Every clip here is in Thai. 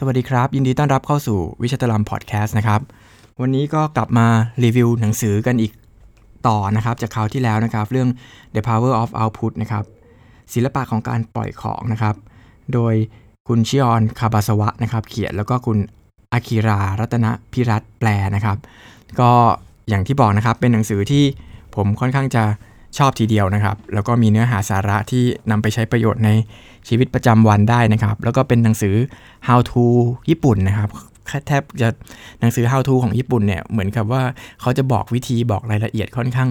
สวัสดีครับ ยินดีต้อนรับเข้าสู่วิชาตลัมพอดแคสต์นะครับ วันนี้ก็กลับมารีวิวหนังสือกันอีกต่อนะครับ จากคราวที่แล้วนะครับ เรื่อง The Power of Output นะครับ ศิลปะของการปล่อยของนะครับ โดยคุณชิออนคาบาสวะนะครับ เขียนแล้วก็คุณอากิรารัตนพิรัตแปลนะครับ ก็อย่างที่บอกนะครับเป็นหนังสือที่ผมค่อนข้างจะ ชอบทีเดียวนะครับ แล้วก็มีเนื้อหาสาระที่นำไปใช้ประโยชน์ในชีวิตประจำวันได้นะครับ แล้วก็เป็นหนังสือ how to ญี่ปุ่นนะครับแทบจะหนังสือ how to ของญี่ปุ่นเนี่ยเหมือนกับว่าเขาจะบอกวิธีบอกรายละเอียดค่อนข้าง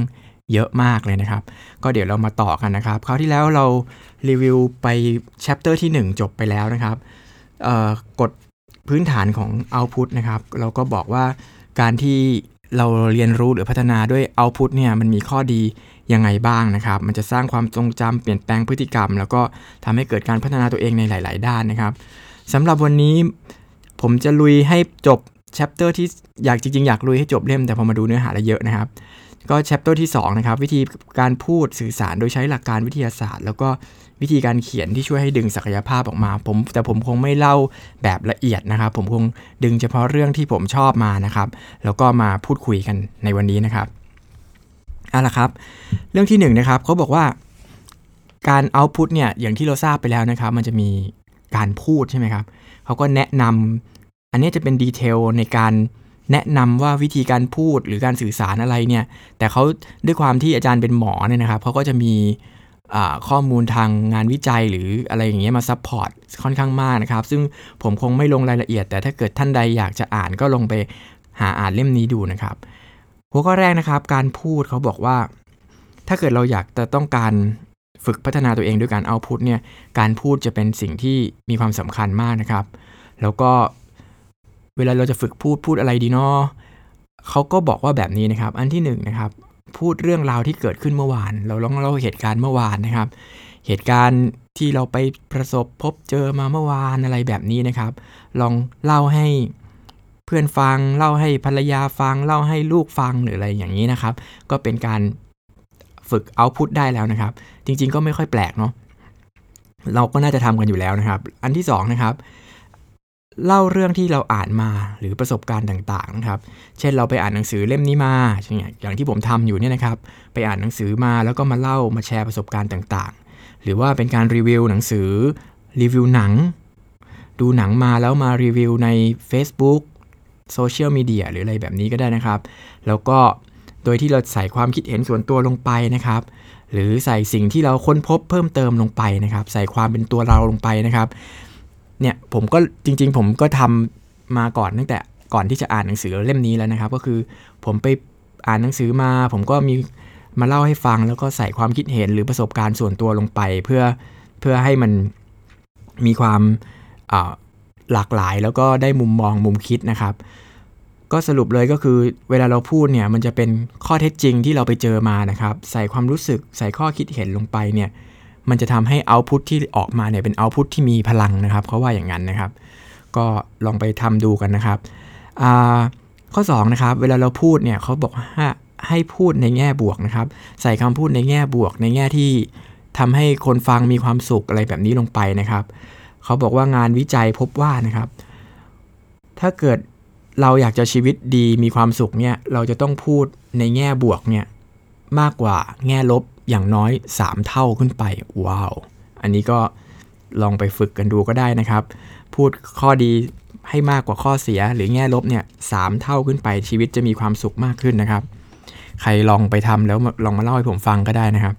เยอะมากเลยนะครับ ก็เดี๋ยวเรามาต่อกันนะครับคราวที่แล้วเรารีวิวไป chapter ที่ 1 จบไปแล้วนะครับกฎพื้นฐานของ output นะครับ เราก็บอกว่าการที่เราเรียนรู้หรือพัฒนาด้วย output เนี่ยมันมีข้อดี ยังไงบ้างนะครับ มันจะสร้างความทรงจำเปลี่ยนแปลงพฤติกรรม แล้วก็ทำให้เกิดการพัฒนาตัวเองในหลาย ๆ ด้านนะครับสำหรับวันนี้ผมจะลุยให้จบ chapter ที่อยากจริง ๆ อยากลุยให้จบเล่ม แต่พอมาดูเนื้อหาแล้วเยอะนะครับ ก็ chapter ที่2นะครับวิธีการพูดสื่อสารโดยใช้หลักการวิทยาศาสตร์ แล้วก็วิธีการเขียนที่ช่วยให้ดึงศักยภาพออกมา ผมแต่ผมคงไม่เล่าแบบละเอียดนะครับ ผมคงดึงเฉพาะเรื่องที่ผมชอบมานะครับ แล้วก็มาพูดคุยกันในวันนี้นะครับ เอาละครับ เรื่องที่1 นะครับเขาบอกว่าการ output เนี่ยอย่างที่เราทราบไปแล้วนะครับ มันจะมีการพูดใช่ไหมครับเขาก็แนะนำอันนี้จะเป็น detail ในการแนะนำว่าวิธีการพูดหรือการสื่อสารอะไรเนี่ย แต่เขาด้วยความที่อาจารย์เป็นหมอเนี่ยนะครับเขาก็จะมีข้อมูลทางงานวิจัยหรืออะไรอย่างเงี้ยมา support ค่อนข้างมากนะครับ ซึ่งผมคงไม่ลงรายละเอียด แต่ถ้าเกิดท่านใดอยากจะอ่านก็ลงไปหาอ่านเล่มนี้ดูนะครับ หัวข้อแรกนะครับ การพูดเขาบอกว่า ถ้าเกิดเราอยากจะต้องการฝึกพัฒนาตัวเองด้วยการเอาพุทเนี่ยการพูดจะเป็นสิ่งที่มีความสำคัญมากนะครับ แล้วก็เวลาเราจะฝึกพูดพูดอะไรดีเนาะเขาก็บอกว่าแบบนี้นะครับ อันที่1นนะครับ พูดเรื่องราวที่เกิดขึ้นเมื่อวาน เราลองเล่าเหตุการณ์เมื่อวานนะครับ เหตุการณ์ที่เราไปประสบพบเจอมาเมื่อวานอะไรแบบนี้นะครับ ลองเล่าให้ เพื่อนฟัง เล่าให้ภรรยาฟัง เล่าให้ลูกฟังหรืออะไรอย่างนี้นะครับ ก็เป็นการฝึกเอาพุทได้แล้วนะครับ จริง ๆ ก็ไม่ค่อยแปลกเนาะเราก็น่าจะทำกันอยู่แล้วนะครับ อันที่2นะครับเล่าเรื่องที่เราอ่านมาหรือประสบการณ์ต่างๆนะครับ เช่นเราไปอ่านหนังสือเล่มนี้มาอย่างที่ผมทำอยู่เนี่ยนะครับ ไปอ่านหนังสือมาแล้วก็มาเล่ามาแชร์ประสบการณ์ต่างๆ หรือว่าเป็นการรีวิวหนังสือรีวิวหนัง ดูหนังมาแล้วมารีวิวใน Facebook โซเชียลมีเดียหรืออะไรแบบนี้ก็ได้นะครับ แล้วก็โดยที่เราใส่ความคิดเห็นส่วนตัวลงไปนะครับ หรือใส่สิ่งที่เราค้นพบเพิ่มเติมลงไปนะครับ ใส่ความเป็นตัวเราลงไปนะครับ เนี่ยผมก็จริง ๆ ผมก็ทำมาก่อนตั้งแต่ก่อนที่จะอ่านหนังสือเล่มนี้แล้วนะครับ ก็คือผมไปอ่านหนังสือมา ผมก็มีมาเล่าให้ฟังแล้วก็ใส่ความคิดเห็นหรือประสบการณ์ส่วนตัวลงไป เพื่อเพื่อให้มันมีความ หลากหลายแล้วก็ได้มุมมองมุมคิดนะครับ ก็สรุปเลยก็คือเวลาเราพูดเนี่ยมันจะเป็นข้อเท็จจริงที่เราไปเจอมานะครับ ใส่ความรู้สึกใส่ข้อคิดเห็นลงไปเนี่ยมันจะทำให้เอาพุทที่ออกมาเนี่ยเป็นเอาพุทที่มีพลังนะครับเขาว่าอย่างนั้นนะครับ ก็ลองไปทำดูกันนะครับข้อ2นะครับเวลาเราพูดเนี่ยเขาบอกให้ให้พูดในแง่บวกนะครับ ใส่คำพูดในแง่บวก ในแง่ที่ทำให้คนฟังมีความสุขอะไรแบบนี้ลงไปนะครับ เขาบอกว่างานวิจัยพบว่านะครับ ถ้าเกิดเราอยากจะชีวิตดีมีความสุขเนี่ย เราจะต้องพูดในแง่บวกเนี่ยมากกว่าแง่ลบอย่างน้อย 3 เท่าขึ้นไป ว้าว อันนี้ก็ลองไปฝึกกันดูก็ได้นะครับ พูดข้อดีให้มากกว่าข้อเสียหรือแง่ลบเนี่ยสเท่าขึ้นไปชีวิตจะมีความสุขมากขึ้นนะครับ ใครลองไปทำแล้วลองมาเล่าให้ผมฟังก็ได้นะครับ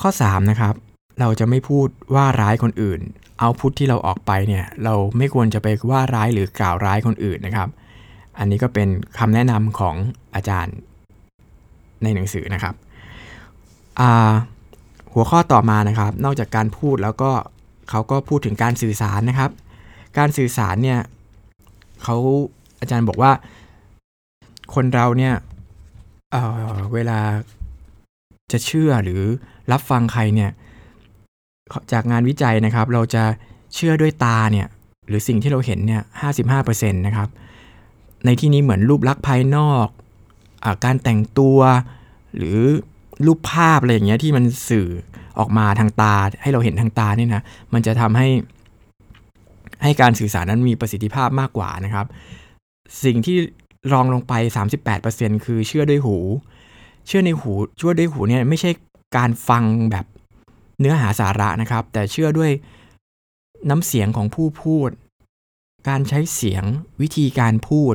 ข้อ 3 นะครับ เราจะไม่พูดว่าร้ายคนอื่น เอาพุทที่เราออกไปเนี่ยเราไม่ควรจะไปว่าร้ายหรือกล่าวร้ายคนอื่นนะครับ อันนี้ก็เป็นคำแนะนำของอาจารย์ในหนังสือนะครับ หัวข้อต่อมานะครับ นอกจากการพูดแล้วก็เขาก็พูดถึงการสื่อสารนะครับ การสื่อสารเนี่ยเขาอาจารย์บอกว่าคนเราเนี่ยเเวลาจะเชื่อหรือรับฟังใครเนี่ย จากงานวิจัยนะครับ เราจะเชื่อด้วยตาเนี่ยหรือสิ่งที่เราเห็นเนี่ย55%นะครับ ในที่นี้เหมือนรูปลักษณ์ภายนอกอการแต่งตัว หรือรูปภาพอะไรอย่างเงี้ยที่มันสื่อออกมาทางตา ให้เราเห็นทางตาเนี่ยนะมันจะทำให้ ให้การสื่อสารนั้นมีประสิทธิภาพมากกว่านะครับ สิ่งที่รองลงไป 38%คือเชื่อด้วยหู เชื่อในหูเชื่อด้วยหูเนี่ยไม่ใช่การฟังแบบ เนื้อหาสาระนะครับ แต่เชื่อด้วยน้ำเสียงของผู้พูด การใช้เสียงวิธีการพูด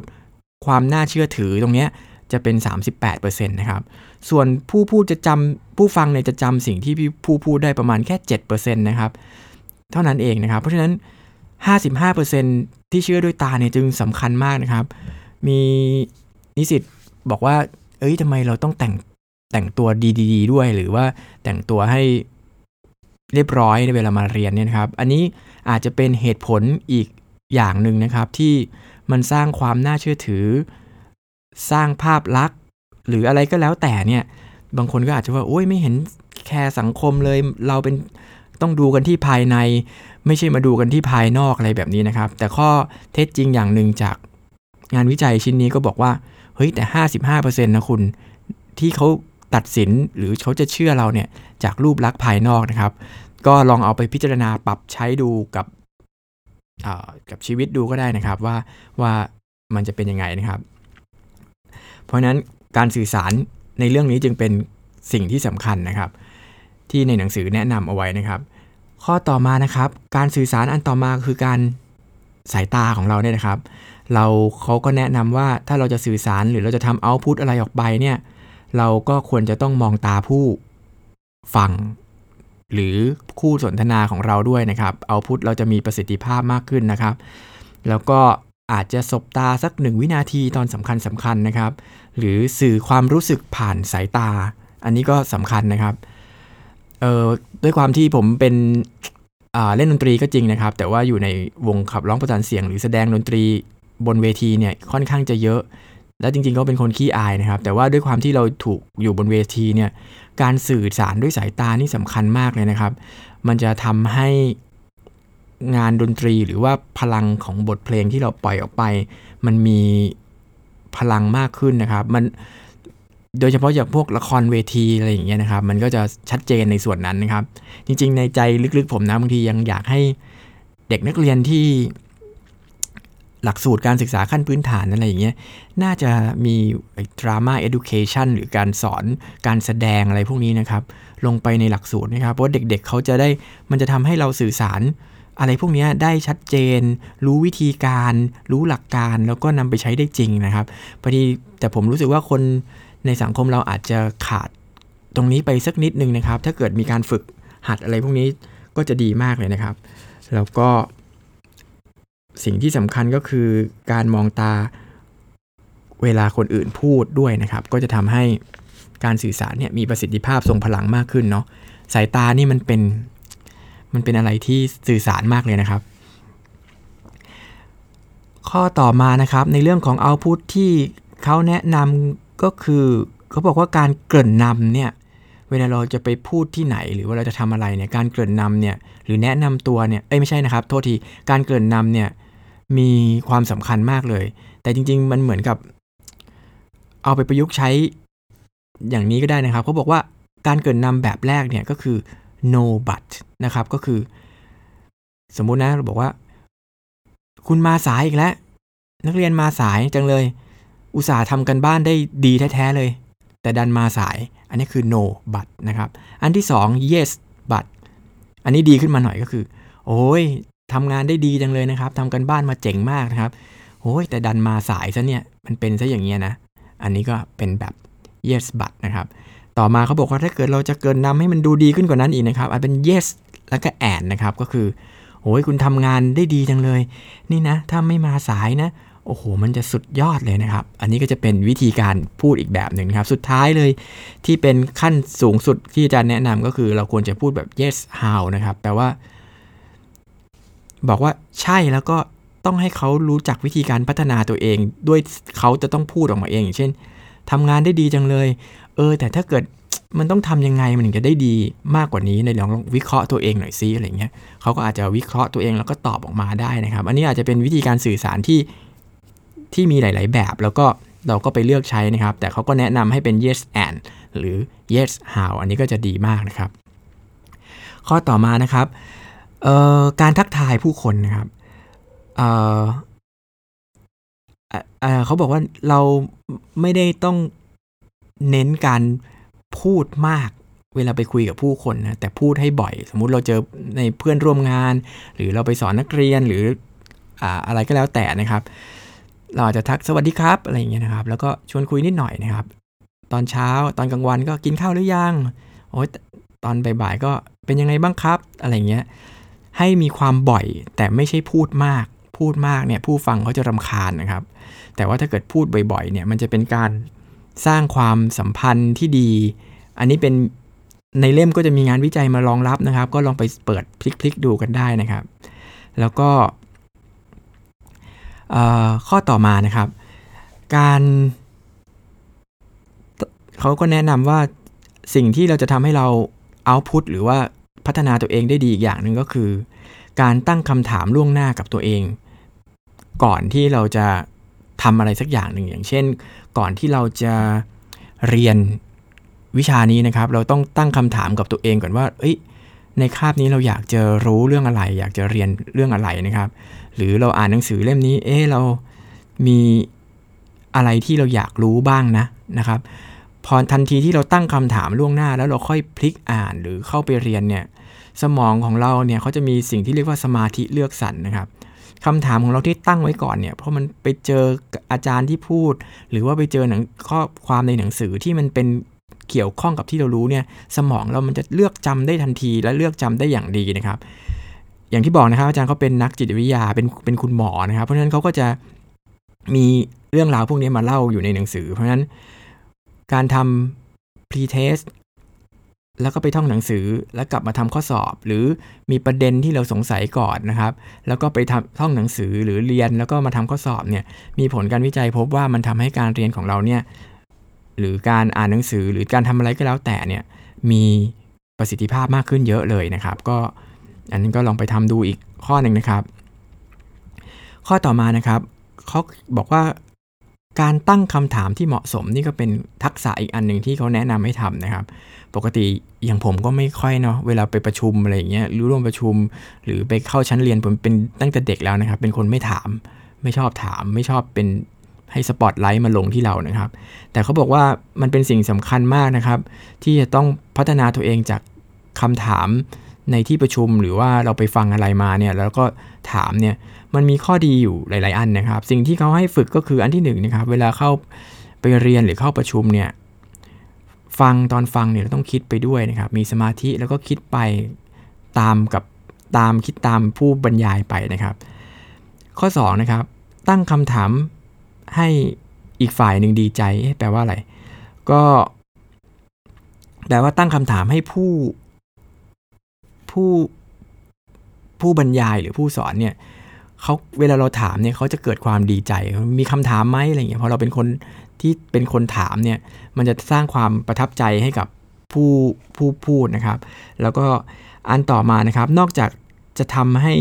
ความน่าเชื่อถือตรงนี้จะเป็น 38%นะครับ ส่วนผู้พูดจะจำผู้ฟังเนี่ยจะจำสิ่งที่ผู้พูดได้ประมาณแค่ 7%นะครับ เท่านั้นเองนะครับ เพราะฉะนั้น 55%ที่เชื่อด้วยตาเนี่ยจึงสำคัญมากนะครับ มีนิสิตบอกว่า เอ้ยทำไมเราต้องแต่งแต่งตัวดี ๆ ด้วย หรือว่าแต่งตัวให้ เรียบร้อยในเวลามาเรียนเนี่ยครับ อันนี้อาจจะเป็นเหตุผลอีกอย่างหนึ่งนะครับ ที่มันสร้างความน่าเชื่อถือ สร้างภาพลักษณ์ หรืออะไรก็แล้วแต่เนี่ย บางคนก็อาจจะว่าโอ้ยไม่เห็นแคร์สังคมเลย เราเป็นต้องดูกันที่ภายใน ไม่ใช่มาดูกันที่ภายนอกอะไรแบบนี้นะครับ แต่ข้อเท็จจริงอย่างหนึ่งจากงานวิจัยชิ้นนี้ก็บอกว่าเฮ้ยแต่ 55%นะคุณที่เขาตัดสินหรือเขาจะเชื่อเราเนี่ยจากรูปลักษณ์ภายนอกนะครับ ก็ลองเอาไปพิจารณาปรับใช้ดูกับกับชีวิตดูก็ได้นะครับว่าว่ามันจะเป็นยังไงนะครับ เพราะนั้นการสื่อสารในเรื่องนี้จึงเป็นสิ่งที่สำคัญนะครับ ที่ในหนังสือแนะนำเอาไว้นะครับ ข้อต่อมานะครับ การสื่อสารอันต่อมาคือการสายตาของเราเนี่ยนะครับ เราเขาก็แนะนำว่าถ้าเราจะสื่อสารหรือเราจะทำเอาพุตอะไรออกไปเนี่ย เราก็ควรจะต้องมองตาผู้ฟัง หรือคู่สนทนาของเราด้วยนะครับเอาพุทเราจะมีประสิทธิภาพมากขึ้นนะครับ แล้วก็อาจจะสบตาสักหนึ่งวินาทีตอนสำคัญสำคัญนะครับ หรือสื่อความรู้สึกผ่านสายตา อันนี้ก็สำคัญนะครับเอ่อด้วยความที่ผมเป็นเล่นดนตรีก็จริงนะครับ แต่ว่าอยู่ในวงขับร้องประสานเสียง หรือแสดงดนตรีบนเวทีเนี่ยค่อนข้างจะเยอะ และจริงๆก็เป็นคนขี้อายนะครับ แต่ว่าด้วยความที่เราถูกอยู่บนเวทีเนี่ย การสื่อสารด้วยสายตานี่สำคัญมากเลยนะครับ มันจะทำให้งานดนตรีหรือว่าพลังของบทเพลงที่เราปล่อยออกไป มันมีพลังมากขึ้นนะครับ มันโดยเฉพาะอย่างพวกละครเวทีอะไรอย่างเงี้ยนะครับ มันก็จะชัดเจนในส่วนนั้นนะครับ จริง ๆ ในใจลึกๆผมนะบางทียังอยากให้เด็กนักเรียนที่ หลักสูตรการศึกษาขั้นพื้นฐานอะไรอย่างเงี้ยน่าจะมีดราม่าเอดูเคชันหรือการสอนการแสดงอะไรพวกนี้นะครับ ลงไปในหลักสูตรนะครับ เพราะเด็กๆเเขาจะได้มันจะทำให้เราสื่อสาร อะไรพวกนี้ได้ชัดเจน รู้วิธีการ รู้หลักการแล้วก็นำไปใช้ได้จริงนะครับพอดีแต่ผมรู้สึกว่าคนในสังคมเราอาจจะขาดตรงนี้ไปสักนิดนึงนะครับ ถ้าเกิดมีการฝึกหัดอะไรพวกนี้ก็จะดีมากเลยนะครับ แล้วก็ สิ่งที่สำคัญก็คือการมองตาเวลาคนอื่นพูดด้วยนะครับ ก็จะทำให้การสื่อสารเนี่ยมีประสิทธิภาพทรงพลังมากขึ้นเนาะสายตานี่มันเป็นมันเป็นอะไรที่สื่อสารมากเลยนะครับ ข้อต่อมานะครับในเรื่องของเอาพุทที่เขาแนะนำก็คือเขาบอกว่าการเกริ่นนำเนี่ยเวลาเราจะไปพูดที่ไหน หรือว่าเราจะทำอะไรเนี่ยการเกริ่นนำเนี่ยหรือแนะนำตัวเนี่ยเอ้ยไม่ใช่นะครับ โทษทีการเกริ่นนำเนี่ย มีความสำคัญมากเลย แต่จริง ๆ มันเหมือนกับ เอาไปประยุกต์ใช้อย่างนี้ก็ได้นะครับเขาบอกว่าการเกิดนำแบบแรกเนี่ยก็คือ no but นะครับก็คือ สมมุตินะเราบอกว่า คุณมาสายอีกแล้ว นักเรียนมาสายจังเลย อุตส่าห์ทำกันบ้านได้ดีแท้ๆเลย แต่ดันมาสาย อันนี้คือ no but นะครับ อันที่ 2 yes but อันนี้ดีขึ้นมาหน่อยก็คือ โอ้ย ทำงานได้ดีจังเลยนะครับทำกันบ้านมาเจ๋งมากนะครับโอ้ยแต่ดันมาสายซะเนี่ยมันเป็นซะอย่างเงี้ยนะ อันนี้ก็เป็นแบบ yes but นะครับ ต่อมาเขาบอกว่าถ้าเกิดเราจะเกินนำให้มันดูดีขึ้นกว่านั้นอีกนะครับอาจเป็น yes แล้วก็ and นะครับ ก็คือโอ้ยคุณทำงานได้ดีจังเลย นี่นะ ถ้าไม่มาสายนะโอ้โห มันจะสุดยอดเลยนะครับ อันนี้ก็จะเป็นวิธีการพูดอีกแบบหนึ่งครับ สุดท้ายเลยที่เป็นขั้นสูงสุดที่อาจารย์แนะนำก็คือเราควรจะพูดแบบ yes how นะครับ แปลว่า บอกว่าใช่แล้วก็ต้องให้เขารู้จักวิธีการพัฒนาตัวเอง ด้วยเขาจะต้องพูดออกมาเอง อย่างเช่นทำงานได้ดีจังเลย เออ แต่ถ้าเกิดมันต้องทํำยังไงมันถึงจะได้ดีมากกว่านี้ในลองวิเคราะห์ตัวเองหน่อยซิอะไรเงี้ยเขาก็อาจจะวิเคราะห์ตัวเองแล้วก็ตอบออกมาได้นะครับ อันนี้อาจจะเป็นวิธีการสื่อสารที่ที่มีหลาย ๆ แบบ แล้วก็เราก็ไปเลือกใช้นะครับ แต่เขาก็แนะนำให้เป็น yes and หรือ yes how อันนี้ก็จะดีมากนะครับ ข้อต่อมานะครับ การทักทายผู้คนนะครับเอ่อเเขาบอกว่าเราไม่ได้ต้องเน้นการพูดมากเวลาไปคุยกับผู้คนนะแต่พูดให้บ่อย สมมุติเราเจอในเพื่อนร่วมงาน หรือเราไปสอนนักเรียนหรืออ่าอะไรก็แล้วแต่นะครับ เราอาจจะทักสวัสดีครับอะไรอย่างเงี้ยนะครับ แล้วก็ชวนคุยนิดหน่อยนะครับ ตอนเช้าตอนกลางวันก็กินข้าวหรือยังโอ้ยตอนบ่ายๆก็เป็นยังไงบ้างครับ อะไรเงี้ย ให้มีความบ่อยแต่ไม่ใช่พูดมาก พูดมากเนี่ยผู้ฟังเขาจะรำคาญนะครับ แต่ว่าถ้าเกิดพูดบ่อยๆเนี่ยมันจะเป็นการสร้างความสัมพันธ์ที่ดี อันนี้เป็นในเล่มก็จะมีงานวิจัยมารองรับนะครับ ก็ลองไปเปิดพลิกๆดูกันได้นะครับ แล้วก็ข้อต่อมานะครับ การเขาก็แนะนำว่าสิ่งที่เราจะทำให้เราเอาพุตหรือว่า พัฒนาตัวเองได้ดีอีกอย่างหนึ่งก็คือ การตั้งคำถามล่วงหน้ากับตัวเอง ก่อนที่เราจะทำอะไรสักอย่างหนึ่งอย่างเช่น ก่อนที่เราจะเรียนวิชานี้นะครับ เราต้องตั้งคำถามกับตัวเองก่อนว่า เอ้ยในคาบนี้เราอยากจะรู้เรื่องอะไร อยากจะเรียนเรื่องอะไรนะครับ หรือเราอ่านหนังสือเล่มนี้ เอ๊เรามีอะไรที่เราอยากรู้บ้างนะนะครับ พอทันทีที่เราตั้งคำถามล่วงหน้า แล้วเราค่อยพลิกอ่านหรือเข้าไปเรียนเนี่ยสมองของเราเนี่ยเขาจะมีสิ่งที่เรียกว่าสมาธิเลือกสรรนะครับคำถามของเราที่ตั้งไว้ก่อนเนี่ยเพราะมันไปเจออาจารย์ที่พูด หรือว่าไปเจอหนังข้อความในหนังสือที่มันเป็นเกี่ยวข้องกับที่เรารู้เนี่ยสมองเรามันจะเลือกจำได้ทันทีและเลือกจำได้อย่างดีนะครับ อย่างที่บอกนะครับอาจารย์เขาเป็นนักจิตวิทยาเป็นเป็นคุณหมอนะครับ เพราะฉะนั้นเขาก็จะมีเรื่องราวพวกนี้มาเล่าอยู่ในหนังสือ เพราะฉะนั้น การทำ pre-test แล้วก็ไปท่องหนังสือแล้วกลับมาทำข้อสอบ หรือมีประเด็นที่เราสงสัยก่อนนะครับ แล้วก็ไปทำท่องหนังสือหรือเรียนแล้วก็มาทำข้อสอบเนี่ยมีผลการวิจัยพบว่ามันทำให้การเรียนของเราเนี่ยหรือการอ่านหนังสือหรือการทำอะไรก็แล้วแต่เนี่ยมีประสิทธิภาพมากขึ้นเยอะเลยนะครับ ก็อันนี้ก็ลองไปทำดูอีกข้อหนึ่งนะครับ ข้อต่อมานะครับเขาบอกว่า การตั้งคำถามที่เหมาะสมนี่ก็เป็นทักษะอีกอันหนึ่งที่เขาแนะนำให้ทำนะครับ ปกติอย่างผมก็ไม่ค่อยเนาะเวลาไปประชุมอะไรอย่างเงี้ยหร่วมประชุม หรือไปเข้าชั้นเรียนผมเป็นตั้งแต่เด็กแล้วนะครับ เป็นคนไม่ถาม ไม่ชอบถาม ไม่ชอบเป็นให้สปอตไลท์มาลงที่เรานะครับ แต่เขาบอกว่ามันเป็นสิ่งสำคัญมากนะครับ ที่จะต้องพัฒนาตัวเองจากคำถาม ในที่ประชุมหรือว่าเราไปฟังอะไรมาเนี่ยแล้วก็ถามเนี่ยมันมีข้อดีอยู่หลาย ๆ อันนะครับ สิ่งที่เขาให้ฝึกก็คืออันที่1นนะครับเวลาเข้าไปเรียนหรือเข้าประชุมเนี่ยฟังตอนฟังเนี่ยเราต้องคิดไปด้วยนะครับ มีสมาธิแล้วก็คิดไปตามกับตามคิดตามผู้บรรยายไปนะครับ ข้อ2นะครับตั้งคำถามให้อีกฝ่ายหนึ่งดีใจแปลว่าอะไร ก็แปลว่าตั้งคำถามให้ผู้ ผู้ผู้บรรยายหรือผู้สอนเนี่ยเขาเวลาเราถามเนี่ยเขาจะเกิดความดีใจ มีคำถามไหมอะไรเงี้ยพอเราเป็นคนที่เป็นคนถามเนี่ยมันจะสร้างความประทับใจให้กับผู้ผู้พูดนะครับ แล้วก็อันต่อมานะครับ นอกจากจะทำให้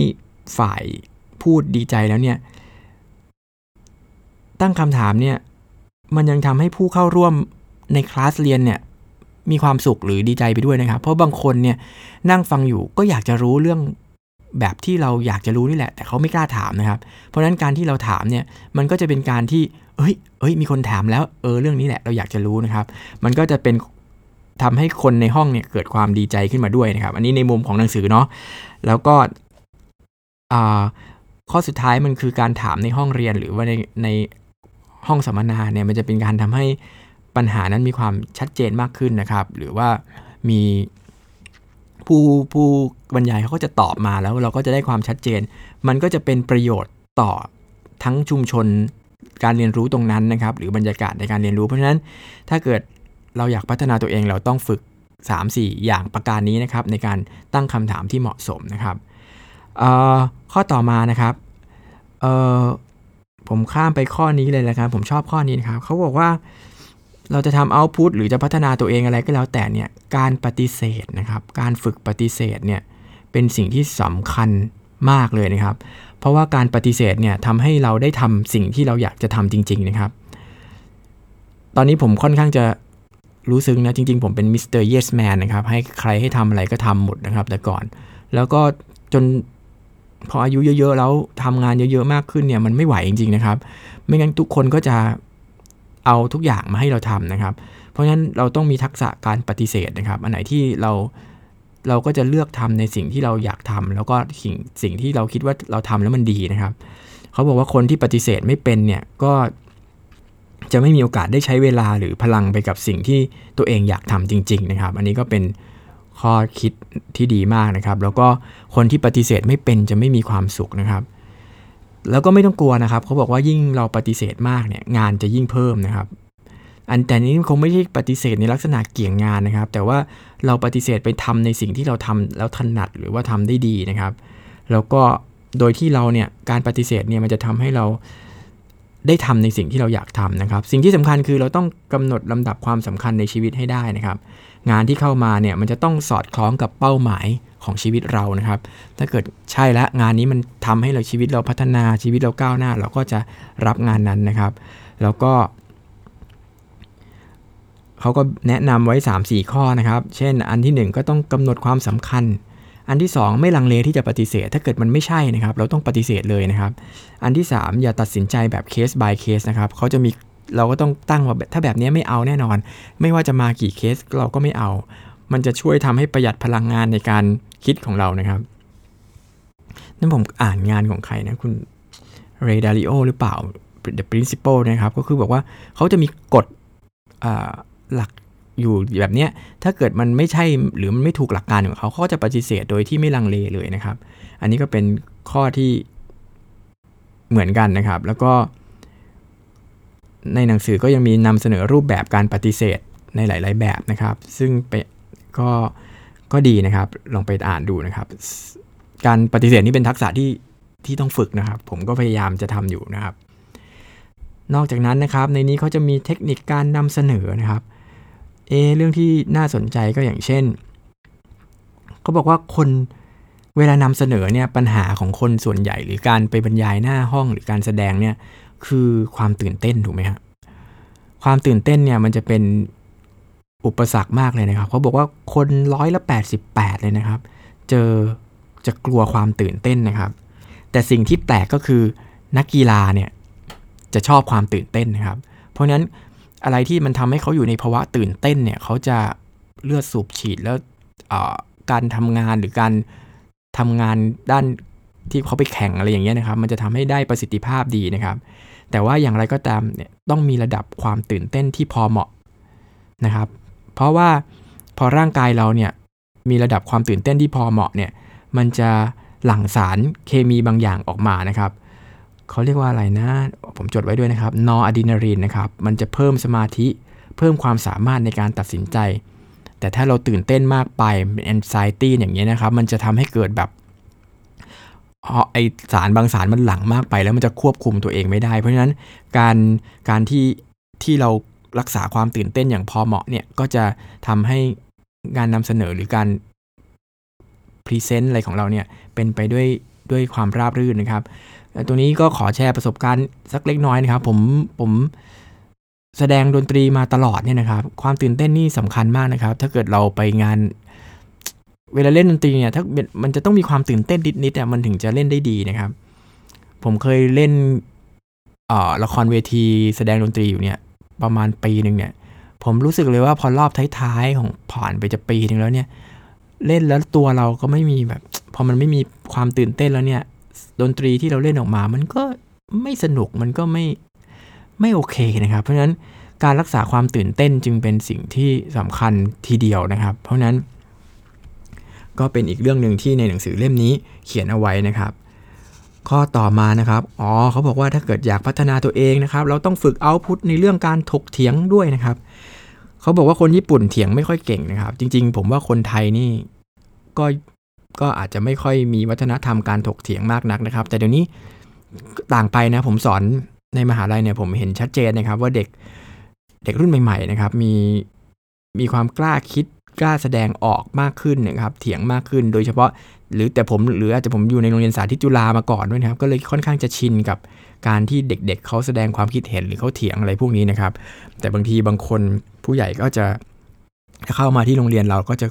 ฝ่ายพูดดีใจแล้วเนี่ยตั้งคำถามเนี่ยมันยังทำให้ผู้เข้าร่วมในคลาสเรียนเนี่ย มีความสุขหรือดีใจไปด้วยนะครับ เพราะบางคนเนี่ยนั่งฟังอยู่ก็อยากจะรู้เรื่องแบบที่เราอยากจะรู้นี่แหละ แต่เขาไม่กล้าถามนะครับ เพราะฉะนั้นการที่เราถามเนี่ยมันก็จะเป็นการที่เอ้ยเอ้ย มีคนถามแล้วเออเรื่องนี้แหละเราอยากจะรู้นะครับ มันก็จะเป็นทำให้คนในห้องเนี่ยเกิดความดีใจขึ้นมาด้วยนะครับ อันนี้ในมุมของหนังสือเนาะแล้วก็ข้อสุดท้ายมันคือการถามในห้องเรียนหรือว่าในในห้องสัมมนาเนี่ยมันจะเป็นการทำให้ ปัญหานั้นมีความชัดเจนมากขึ้นนะครับ หรือว่ามีผู้ผู้บรรยายเขาก็จะตอบมาแล้วเราก็จะได้ความชัดเจน มันก็จะเป็นประโยชน์ต่อทั้งชุมชนการเรียนรู้ตรงนั้นนะครับ หรือบรรยากาศในการเรียนรู้เพราะฉะนั้น ถ้าเกิดเราอยากพัฒนาตัวเองเราต้องฝึก 3-4 อย่างประการนี้นะครับ ในการตั้งคำถามที่เหมาะสมนะครับข้อต่อมานะครับผมข้ามไปข้อนี้เลยนะครับ ผมชอบข้อนี้นะครับเขาบอกว่า เราจะทำเอาต์พุตหรือจะพัฒนาตัวเองอะไรก็แล้วแต่เนี่ยการปฏิเสธนะครับ การฝึกปฏิเสธเนี่ยเป็นสิ่งที่สำคัญมากเลยนะครับ เพราะว่าการปฏิเสธเนี่ยทำให้เราได้ทำสิ่งที่เราอยากจะทำจริง ๆ นะครับ ตอนนี้ผมค่อนข้างจะรู้ซึ้งนะจริง ๆ ผมเป็นมิสเตอร์เยสแมนนะครับให้ใครให้ทำอะไรก็ทำหมดนะครับ แต่ก่อน แล้วก็จนพออายุเยอะ ๆ แล้วทำงานเยอะ ๆ มากขึ้นเนี่ยมันไม่ไหวจริง ๆ นะครับ ไม่งั้นทุกคนก็จะ เอาทุกอย่างมาให้เราทำนะครับ เพราะฉะนั้นเราต้องมีทักษะการปฏิเสธนะครับ อันไหนที่เราเราก็จะเลือกทำในสิ่งที่เราอยากทำแล้วก็สิ่งสิ่งที่เราคิดว่าเราทำแล้วมันดีนะครับ เขาบอกว่าคนที่ปฏิเสธไม่เป็นเนี่ยก็จะไม่มีโอกาสได้ใช้เวลาหรือพลังไปกับสิ่งที่ตัวเองอยากทำจริง ๆ นะครับ อันนี้ก็เป็นข้อคิดที่ดีมากนะครับ แล้วก็คนที่ปฏิเสธไม่เป็นจะไม่มีความสุขนะครับ แล้วก็ไม่ต้องกลัวนะครับเขาบอกว่ายิ่งเราปฏิเสธมากเนี่ยงานจะยิ่งเพิ่มนะครับ อันแต่นี้คงไม่ใช่ปฏิเสธในลักษณะเกี่ยงงานนะครับ แต่ว่าเราปฏิเสธไปทำในสิ่งที่เราทำแล้วถนัดหรือว่าทำได้ดีนะครับ แล้วก็โดยที่เราเนี่ยการปฏิเสธเนี่ยมันจะทำให้เราได้ทำในสิ่งที่เราอยากทำนะครับ สิ่งที่สำคัญคือเราต้องกำหนดลำดับความสำคัญในชีวิตให้ได้นะครับ งานที่เข้ามาเนี่ยมันจะต้องสอดคล้องกับเป้าหมายของชีวิตเรานะครับ ถ้าเกิดใช่แล้วงานนี้มันทำให้เราชีวิตเราพัฒนาชีวิตเราก้าวหน้า เราก็จะรับงานนั้นนะครับ แล้วก็เขาก็แนะนำไว้ 3-4 ข้อนะครับ เช่น อันที่ 1 ก็ต้องกำหนดความสำคัญ อันที่ 2 ไม่ลังเลที่จะปฏิเสธ ถ้าเกิดมันไม่ใช่นะครับ เราต้องปฏิเสธเลยนะครับ อันที่ 3 อย่าตัดสินใจแบบเคส by เคสนะครับเขาจะมี เราก็ต้องตั้งว่าถ้าแบบนี้ไม่เอาแน่นอน ไม่ว่าจะมากี่เคสเราก็ไม่เอา มันจะช่วยทำให้ประหยัดพลังงานในการคิดของเรานะครับ นั่นผมอ่านงานของใครนะคุณเรดาริโอหรือเปล่า The Principle นะครับ ก็คือบอกว่าเขาจะมีกฎหลักอยู่แบบเนี้ยถ้าเกิดมันไม่ใช่หรือมันไม่ถูกหลักการของเขาเขาจะปฏิเสธโดยที่ไม่ลังเลเลยนะครับ อันนี้ก็เป็นข้อที่เหมือนกันนะครับ แล้วก็ ในหนังสือก็ยังมีนำเสนอรูปแบบการปฏิเสธในหลาย ๆ แบบนะครับ ซึ่งไปก็ก็ดีนะครับ ลองไปอ่านดูนะครับ การปฏิเสธนี่เป็นทักษะที่ที่ต้องฝึกนะครับ ผมก็พยายามจะทำอยู่นะครับ นอกจากนั้นนะครับ ในนี้เขาจะมีเทคนิคการนำเสนอนะครับ เอ เรื่องที่น่าสนใจก็อย่างเช่นเขาบอกว่าคนเวลานำเสนอเนี่ยปัญหาของคนส่วนใหญ่ หรือการไปบรรยายหน้าห้องหรือการแสดงเนี่ย คือความตื่นเต้นถูกไหมครับความตื่นเต้นเนี่ยมันจะเป็นอุปสรรคมากเลยนะครับเขาบอกว่าคนร้อยละ88 เลยนะครับ เจอจะกลัวความตื่นเต้นนะครับ แต่สิ่งที่แปลกก็คือนักกีฬาเนี่ยจะชอบความตื่นเต้นนะครับ เพราะฉะนั้นอะไรที่มันทำให้เขาอยู่ในภาวะตื่นเต้นเนี่ยเขาจะเลือดสูบฉีดแล้วการทำงานหรือการทำงานด้าน ที่เขาไปแข่งอะไรอย่างเงี้ยนะครับ มันจะทำให้ได้ประสิทธิภาพดีนะครับ แต่ว่าอย่างไรก็ตามเนี่ยต้องมีระดับความตื่นเต้นที่พอเหมาะนะครับ เพราะว่าพอร่างกายเราเนี่ยมีระดับความตื่นเต้นที่พอเหมาะเนี่ย มันจะหลั่งสารเคมีบางอย่างออกมานะครับเขาเรียกว่าอะไรนะ ผมจดไว้ด้วยนะครับ นออะดรีนาลีนนะครับ มันจะเพิ่มสมาธิ เพิ่มความสามารถในการตัดสินใจ แต่ถ้าเราตื่นเต้นมากไปเป็นแอนไซตี้อย่างเงี้ยนะครับ มันจะทำให้เกิดแบบ ไอสารบางสารมันหลั่งมากไป แล้วมันจะควบคุมตัวเองไม่ได้ เพราะฉะนั้นการการที่ที่เรารักษาความตื่นเต้นอย่างพอเหมาะเนี่ยก็จะทำให้งานนำเสนอหรือการ present อะไรของเราเนี่ยเป็นไปด้วยด้วยความราบรื่นนะครับตัวนี้ก็ขอแชร์ประสบการณ์สักเล็กน้อยนะครับ ผมผมแสดงดนตรีมาตลอดเนี่ยนะครับ ความตื่นเต้นนี่สำคัญมากนะครับ ถ้าเกิดเราไปงาน เวลาเล่นดนตรีเนี่ยถ้ามันจะต้องมีความตื่นเต้นนิดๆอะมันถึงจะเล่นได้ดีนะครับ ผมเคยเล่นอ่อละครเวทีแสดงดนตรีอยู่เนี่ย ประมาณปีหนึ่งเนี่ย ผมรู้สึกเลยว่าพอรอบท้ายๆของผ่านไปจะปีหนึ่งแล้วเนี่ย เล่นแล้วตัวเราก็ไม่มีแบบ พอมันไม่มีความตื่นเต้นแล้วเนี่ย ดนตรีที่เราเล่นออกมา มันก็ไม่สนุกมันก็ไม่ไม่โอเคนะครับ เพราะฉะนั้นการรักษาความตื่นเต้นจึงเป็นสิ่งที่สำคัญทีเดียวนะครับ เพราะนั้น ก็เป็นอีกเรื่องหนึ่งที่ในหนังสือเล่มนี้เขียนเอาไว้นะครับ ข้อต่อมานะครับ อ๋อเขาบอกว่าถ้าเกิดอยากพัฒนาตัวเองนะครับ เราต้องฝึกเอาพุทในเรื่องการถกเถียงด้วยนะครับเขาบอกว่าคนญี่ปุ่นเถียงไม่ค่อยเก่งนะครับ จริง ๆ ผมว่าคนไทยนี่ก็ก็อาจจะไม่ค่อยมีวัฒนธรรมการถกเถียงมากนักนะครับ แต่เดี๋ยวนี้ต่างไปนะผมสอนในมหาลัยเนี่ยผมเห็นชัดเจนนะครับ ว่าเด็กเด็กรุ่นใหม่ ๆ นะครับ มีมีความกล้าคิด กล้าแสดงออกมากขึ้นนะครับเถียงมากขึ้น โดยเฉพาะหรือแต่ผมหรืออาจจะผมอยู่ในโรงเรียนสาธิตจุฬามาก่อนด้วยนะครับ ก็เลยค่อนข้างจะชินกับการที่เด็กๆเเขาแสดงความคิดเห็นหรือเขาเถียงอะไรพวกนี้นะครับ แต่บางทีบางคนผู้ใหญ่ก็จะเข้ามาที่โรงเรียนเราก็จะ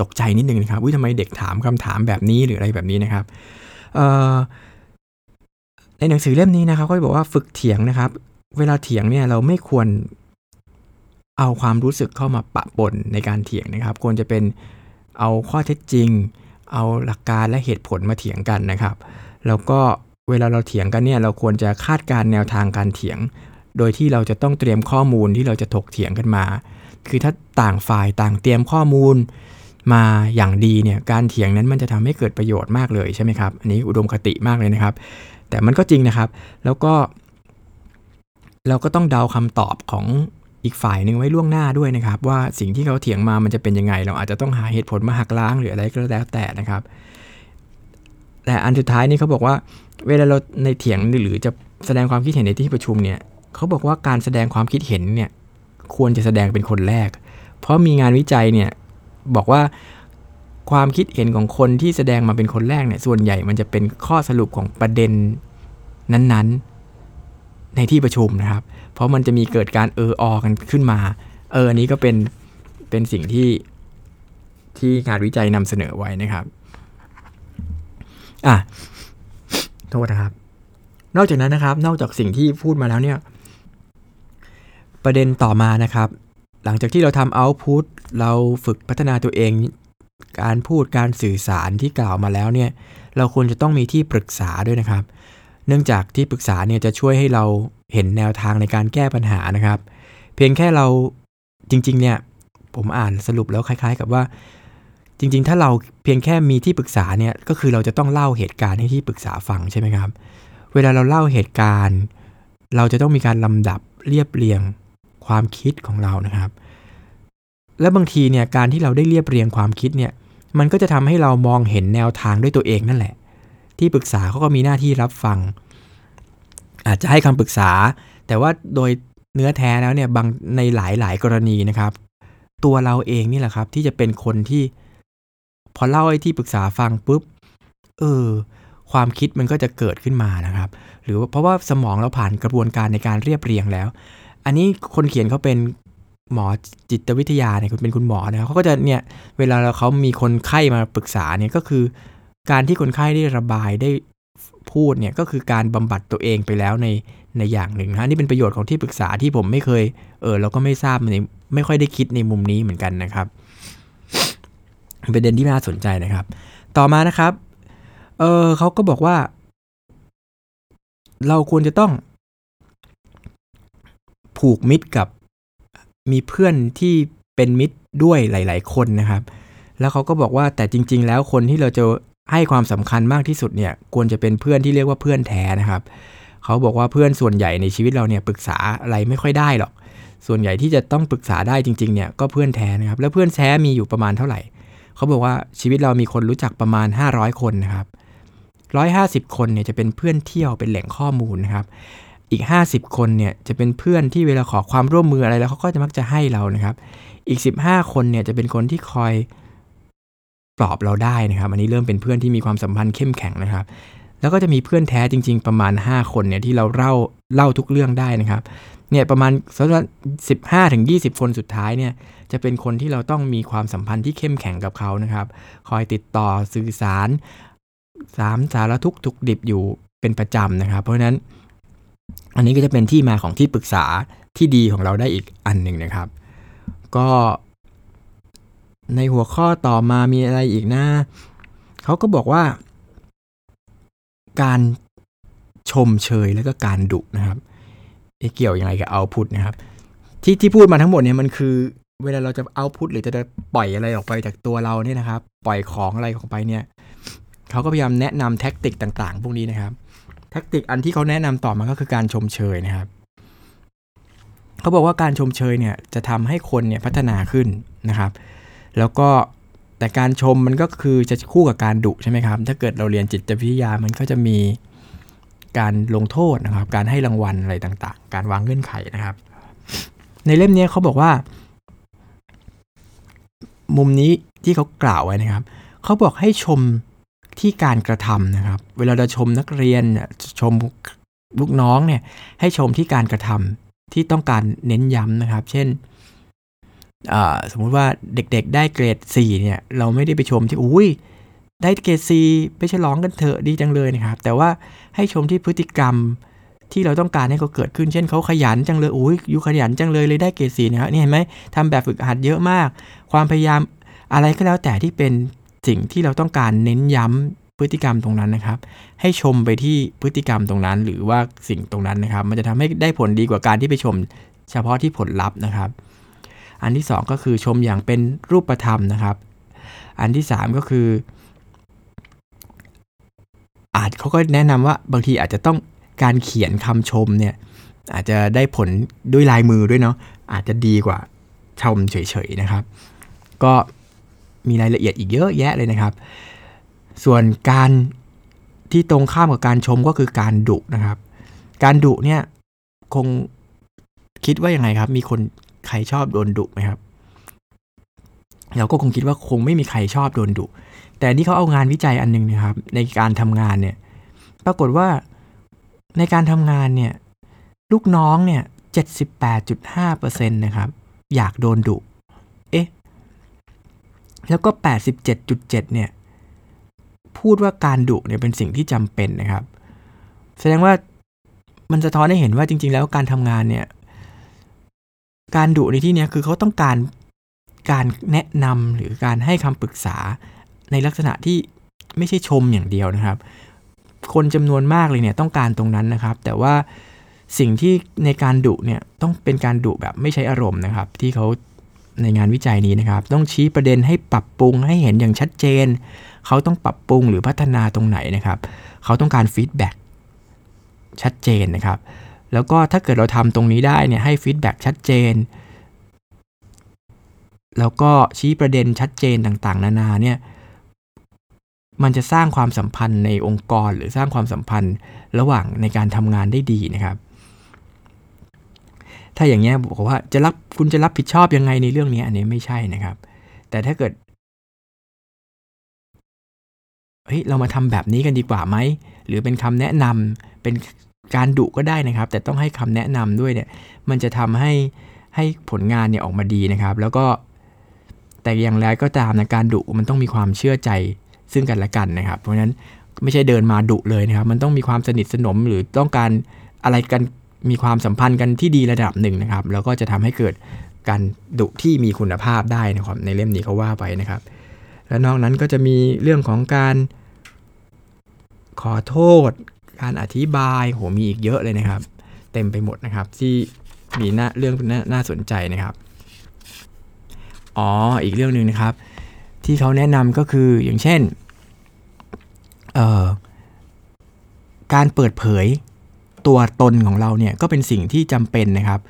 ตกใจนิดนึงนะครับวิทำไมเด็กถามคำถามแบบนี้หรืออะไรแบบนี้นะครับในหนังสือเล่มนี้นะครับก็บอกว่าฝึกเถียงนะครับ เวลาเถียงเนี่ยเราไม่ควร เอาความรู้สึกเข้ามาปะปนในการเถียงนะครับ ควรจะเป็นเอาข้อเท็จจริง เอาหลักการและเหตุผลมาเถียงกันนะครับ แล้วก็เวลาเราเถียงกันเนี่ยเราควรจะคาดการแนวทางการเถียง โดยที่เราจะต้องเตรียมข้อมูลที่เราจะถกเถียงกันมา คือถ้าต่างฝ่ายต่างเตรียมข้อมูลมาอย่างดีเนี่ยการเถียงนั้นมันจะทำให้เกิดประโยชน์มากเลยใช่ไหมครับ อันนี้อุดมคติมากเลยนะครับ แต่มันก็จริงนะครับ แล้วก็ เราก็ต้องเดาคำตอบของ อีกฝ่ายหนึ่งไว้ล่วงหน้าด้วยนะครับ ว่าสิ่งที่เขาเถียงมามันจะเป็นยังไง เราอาจจะต้องหาเหตุผลมาหักล้างหรืออะไรก็แล้วแต่นะครับ แต่อันสุดท้ายนี่เขาบอกว่า เวลาเราในเถียงหรือจะแสดงความคิดเห็นในที่ประชุมเนี่ยเขาบอกว่าการแสดงความคิดเห็นเนี่ยควรจะแสดงเป็นคนแรก เพราะมีงานวิจัยเนี่ยบอกว่าความคิดเห็นของคนที่แสดงมาเป็นคนแรกเนี่ยส่วนใหญ่มันจะเป็นข้อสรุปของประเด็นนั้นๆ ในที่ประชุมนะครับ เพราะมันจะมีเกิดการเอออกันขึ้นมา เอออันนี้ก็เป็นเป็นสิ่งที่ที่งานวิจัยนำเสนอไว้นะครับอะโทษนะครับ นอกจากนั้นนะครับ นอกจากสิ่งที่พูดมาแล้วเนี่ย ประเด็นต่อมานะครับ หลังจากที่เราทำเอาต์พุตเราฝึกพัฒนาตัวเอง การพูดการสื่อสารที่กล่าวมาแล้วเนี่ย เราควรจะต้องมีที่ปรึกษาด้วยนะครับ เนื่องจากที่ปรึกษาเนี่ยจะช่วยให้เราเห็นแนวทางในการแก้ปัญหานะครับ เพียงแค่เราจริง ๆ เนี่ยผมอ่านสรุปแล้วคล้าย ๆ กับว่า จริง ๆ ถ้าเราเพียงแค่มีที่ปรึกษาเนี่ยก็คือเราจะต้องเล่าเหตุการณ์ให้ที่ปรึกษาฟังใช่ไหมครับ เวลาเราเล่าเหตุการณ์ เราจะต้องมีการลำดับเรียบเรียงความคิดของเรานะครับ และบางทีเนี่ยการที่เราได้เรียบเรียงความคิดเนี่ยมันก็จะทำให้เรามองเห็นแนวทางด้วยตัวเองนั่นแหละ ที่ปรึกษาเขาก็มีหน้าที่รับฟัง อาจจะให้คำปรึกษา แต่ว่าโดยเนื้อแท้แล้วเนี่ยบางในหลายหลายกรณีนะครับ ตัวเราเองนี่แหละครับ ที่จะเป็นคนที่ พอเล่าให้ที่ปรึกษาฟังปุ๊บเออความคิดมันก็จะเกิดขึ้นมานะครับ หรือเพราะว่าสมองเราผ่านกระบวนการในการเรียบเรียงแล้ว อันนี้คนเขียนเขาเป็นหมอจิตวิทยาเนี่ยเป็นคุณหมอนะครับเขาก็จะเนี่ยเวลาเขามีคนไข้มาปรึกษาเนี่ยก็คือ การที่คนไข้ได้ระบายได้พูดเนี่ยก็คือการบำบัดตัวเองไปแล้วในในอย่างหนึ่งนะนี่เป็นประโยชน์ของที่ปรึกษาที่ผมไม่เคยเออเราก็ไม่ทราบในไม่ค่อยได้คิดในมุมนี้เหมือนกันนะครับเป็นประเด็นที่น่าสนใจนะครับ ต่อมานะครับเออเขาก็บอกว่า เราควรจะต้อง ผูกมิตรกับมีเพื่อนที่เป็นมิตรด้วยหลาย ๆ คนนะครับ แล้วเขาก็บอกว่าแต่จริง ๆ แล้วคนที่เราจะ ให้ความสำคัญมากที่สุดเนี่ยควรจะเป็นเพื่อนที่เรียกว่าเพื่อนแท้นะครับ เขาบอกว่าเพื่อนส่วนใหญ่ในชีวิตเราเนี่ยปรึกษาอะไรไม่ค่อยได้หรอก ส่วนใหญ่ที่จะต้องปรึกษาได้จริงๆเนี่ยก็เพื่อนแท้นะครับ แล้วเพื่อนแท้มีอยู่ประมาณเท่าไหร่ เขาบอกว่าชีวิตเรามีคนรู้จักประมาณ 500 คนนะครับ 150 คนเนี่ยจะเป็นเพื่อนเที่ยวเป็นแหล่งข้อมูลนะครับ อีก 50 คนเนี่ยจะเป็นเพื่อนที่เวลาขอความร่วมมืออะไรแล้วเขาก็จะมักจะให้เรานะครับ อีก 15 คนเนี่ยจะเป็นคนที่คอย ปลอบเราได้นะครับ อันนี้เริ่มเป็นเพื่อนที่มีความสัมพันธ์เข้มแข็งนะครับ แล้วก็จะมีเพื่อนแท้จริง ๆ ประมาณ 5 คนเนี่ยที่เราเล่าเล่าทุกเรื่องได้นะครับเนี่ยประมาณสักสิบห้าถึงยีคนสุดท้ายเนี่ยจะเป็นคนที่เราต้องมีความสัมพันธ์ที่เข้มแข็งกับเขานะครับ คอยติดต่อสื่อสารสามสารทุกทุกดิบอยู่เป็นประจำนะครับ เพราะฉะนั้นอันนี้ก็จะเป็นที่มาของที่ปรึกษาที่ดีของเราได้อีกอันหนึ่งนะครับ ก็ ในหัวข้อต่อมามีอะไรอีกนะเขาก็บอกว่า การชมเชยแล้วก็การดุนะครับเกี่ยวยังไงกับเอาพุทนะครับ ที่ที่พูดมาทั้งหมดเนี่ยมันคือ เวลาเราจะเอาพุทหรือจะปล่อยอะไรออกไปจากตัวเราเนี่ยนะครับ ปล่อยของอะไรออกไปเนี่ยเขาก็พยายามแนะนำแท็กติกต่างๆ พวกนี้นะครับ แท็กติกอันที่เขาแนะนำต่อมาก็คือการชมเชยนะครับเขาบอกว่าการชมเชยเนี่ยจะทำให้คนเนี่ยพัฒนาขึ้นนะครับ แล้วก็แต่การชมมันก็คือจะคู่กับการดุใช่ไหมครับ ถ้าเกิดเราเรียนจิตวิทยามันก็จะมีการลงโทษนะครับ การให้รางวัลอะไรต่างๆ การวางเงื่อนไขนะครับ ในเล่มนี้เขาบอกว่า มุมนี้ที่เขากล่าวไว้นะครับ เขาบอกให้ชมที่การกระทำนะครับ เวลาเราชมนักเรียนชมลูกน้องเนี่ยให้ชมที่การกระทำที่ต้องการเน้นย้ำนะครับ เช่น สมมุติว่าเด็กๆ ได้เกรด 4 เนี่ย เราไม่ได้ไปชมที่อุ้ยได้เกรดซีไปฉลองกันเถอะดีจังเลยนะครับ แต่ว่าให้ชมที่พฤติกรรมที่เราต้องการให้เขาเกิดขึ้น เช่นเขาขยันจังเลยอุ้ยอยู่ขยันจังเลยเลยได้เกรดซีนะครับนี่เห็นไหมทำแบบฝึกหัดเยอะมาก ความพยายามอะไรก็แล้วแต่ที่เป็นสิ่งที่เราต้องการเน้นย้ำพฤติกรรมตรงนั้นนะครับ ให้ชมไปที่พฤติกรรมตรงนั้น หรือว่าสิ่งตรงนั้นนะครับ มันจะทำให้ได้ผลดีกว่าการที่ไปชม เฉพาะที่ผลลัพธ์นะครับ อันที่ 2 ก็คือชมอย่างเป็นรูปธรรมนะครับ อันที่ 3 ก็คือ อาจเขาก็แนะนำว่าบางทีอาจจะต้องการเขียนคำชมเนี่ยอาจจะได้ผลด้วยลายมือด้วยเนาะอาจจะดีกว่าชมเฉยๆนะครับ ก็มีรายละเอียดอีกเยอะแยะเลยนะครับ ส่วนการที่ตรงข้ามกับการชมก็คือการดุนะครับ การดุเนี่ยคงคิดว่าอยังไงครับ มีคน ใครชอบโดนดุไหมครับ เราก็คงคิดว่าคงไม่มีใครชอบโดนดุ แต่นี่เขาเอางานวิจัยอันนึงนะครับ ในการทำงานเนี่ย ปรากฏว่าในการทำงานเนี่ย ลูกน้องเนี่ย78.5%นะครับ อยากโดนดุ เอ๊ะ แล้วก็87.7เนี่ย พูดว่าการดุเนี่ยเป็นสิ่งที่จำเป็นนะครับ แสดงว่ามันสะท้อนให้เห็นว่าจริง ๆ แล้วการทำงานเนี่ย การดุในที่นี้คือเขาต้องการการแนะนำหรือการให้คำปรึกษาในลักษณะที่ไม่ใช่ชมอย่างเดียวนะครับ คนจำนวนมากเลยเนี่ยต้องการตรงนั้นนะครับ แต่ว่าสิ่งที่ในการดุเนี่ยต้องเป็นการดุแบบไม่ใช้อารมณ์นะครับ ที่เขาในงานวิจัยนี้นะครับ ต้องชี้ประเด็นให้ปรับปรุงให้เห็นอย่างชัดเจน เขาต้องปรับปรุงหรือพัฒนาตรงไหนนะครับ เขาต้องการ feedback ชัดเจนนะครับ แล้วก็ถ้าเกิดเราทำตรงนี้ได้เนี่ยให้ feedback ชัดเจน แล้วก็ชี้ประเด็นชัดเจนต่างๆ นานาเนี่ยมันจะสร้างความสัมพันธ์ในองค์กรหรือสร้างความสัมพันธ์ระหว่างในการทำงานได้ดีนะครับ ถ้าอย่างเงี้ยบอกว่าจะรับคุณจะรับผิดชอบยังไงในเรื่องนี้อันนี้ไม่ใช่นะครับ แต่ถ้าเกิดเฮ้ยเรามาทำแบบนี้กันดีกว่าไหมหรือเป็นคำแนะนำเป็น การดุก็ได้นะครับ แต่ต้องให้คำแนะนำด้วยเนี่ย มันจะทำให้ให้ผลงานเนี่ยออกมาดีนะครับ แล้วก็ แต่อย่างไรก็ตามนะการดุมันต้องมีความเชื่อใจซึ่งกันและกันนะครับ เพราะฉะนั้นไม่ใช่เดินมาดุเลยนะครับ มันต้องมีความสนิทสนมหรือต้องการอะไรกันมีความสัมพันธ์กันที่ดีระดับหนึ่งนะครับ แล้วก็จะทำให้เกิดการดุที่มีคุณภาพได้นะครับ ในเล่มนี้เขาว่าไปนะครับ และนอกนั้นก็จะมีเรื่องของการขอโทษ การอธิบายโหมีอีกเยอะเลยนะครับ เต็มไปหมดนะครับ ที่มีหน้าเรื่องนน่าสนใจนะครับอ๋ออีกเรื่องหนึ่งนะครับ ที่เขาแนะนำก็คืออย่างเช่นการเปิดเผยตัวตนของเราเนี่ยก็เป็นสิ่งที่จำเป็นนะครับ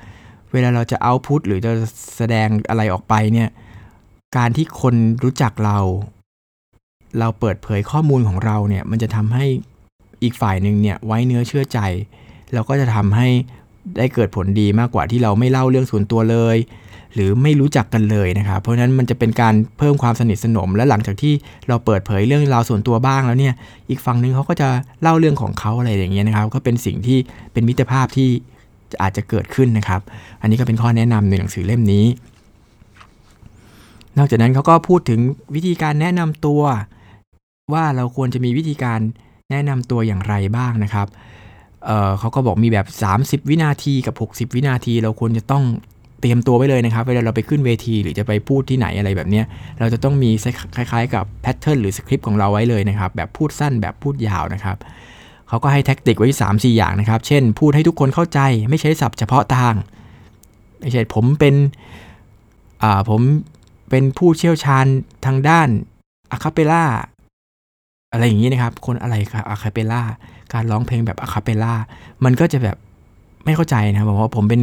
เวลาเราจะเอาพุทหรือจะแสดงอะไรออกไปเนี่ยการที่คนรู้จักเรา เราเปิดเผยข้อมูลของเราเนี่ยมันจะทำให้ อีกฝ่ายหนึ่งเนี่ยไว้เนื้อเชื่อใจ แล้วก็จะทำให้ได้เกิดผลดีมากกว่าที่เราไม่เล่าเรื่องส่วนตัวเลย หรือไม่รู้จักกันเลยนะครับ เพราะฉะนั้นมันจะเป็นการเพิ่มความสนิทสนม และหลังจากที่เราเปิดเผยเรื่องราวส่วนตัวบ้างแล้วเนี่ย อีกฝั่งนึงเขาก็จะเล่าเรื่องของเขาอะไรอย่างเงี้ยนะครับ ก็เป็นสิ่งที่เป็นมิตรภาพที่อาจจะเกิดขึ้นนะครับ อันนี้ก็เป็นข้อแนะนำในหนังสือเล่มนี้ นอกจากนั้นเขาก็พูดถึงวิธีการแนะนำตัว ว่าเราควรจะมีวิธีการ แนะนำตัวอย่างไรบ้างนะครับเเขาก็บอกมีแบบ 30 วินาทีกับ 60 วินาที เราควรจะต้องเตรียมตัวไว้เลยนะครับ เวลาเราไปขึ้นเวทีหรือจะไปพูดที่ไหนอะไรแบบนี้เราจะต้องมีคล้าย ๆ กับ pattern หรือสคริปต์ของเราไว้เลยนะครับ แบบพูดสั้นแบบพูดยาวนะครับเขาก็ให้ tactic ไว้ 3 4 อย่างนะครับ เช่น พูดให้ทุกคนเข้าใจ ไม่ใช้ศัพท์เฉพาะทาง ไม่ใช่ผมเป็นผมเป็นผู้เชี่ยวชาญทางด้าน a cappella อะไรอย่างนี้นะครับ คนอะไรครับ a cappella การร้องเพลงแบบ a cappella มันก็จะแบบไม่เข้าใจนะครับบอกว่าผมเป็น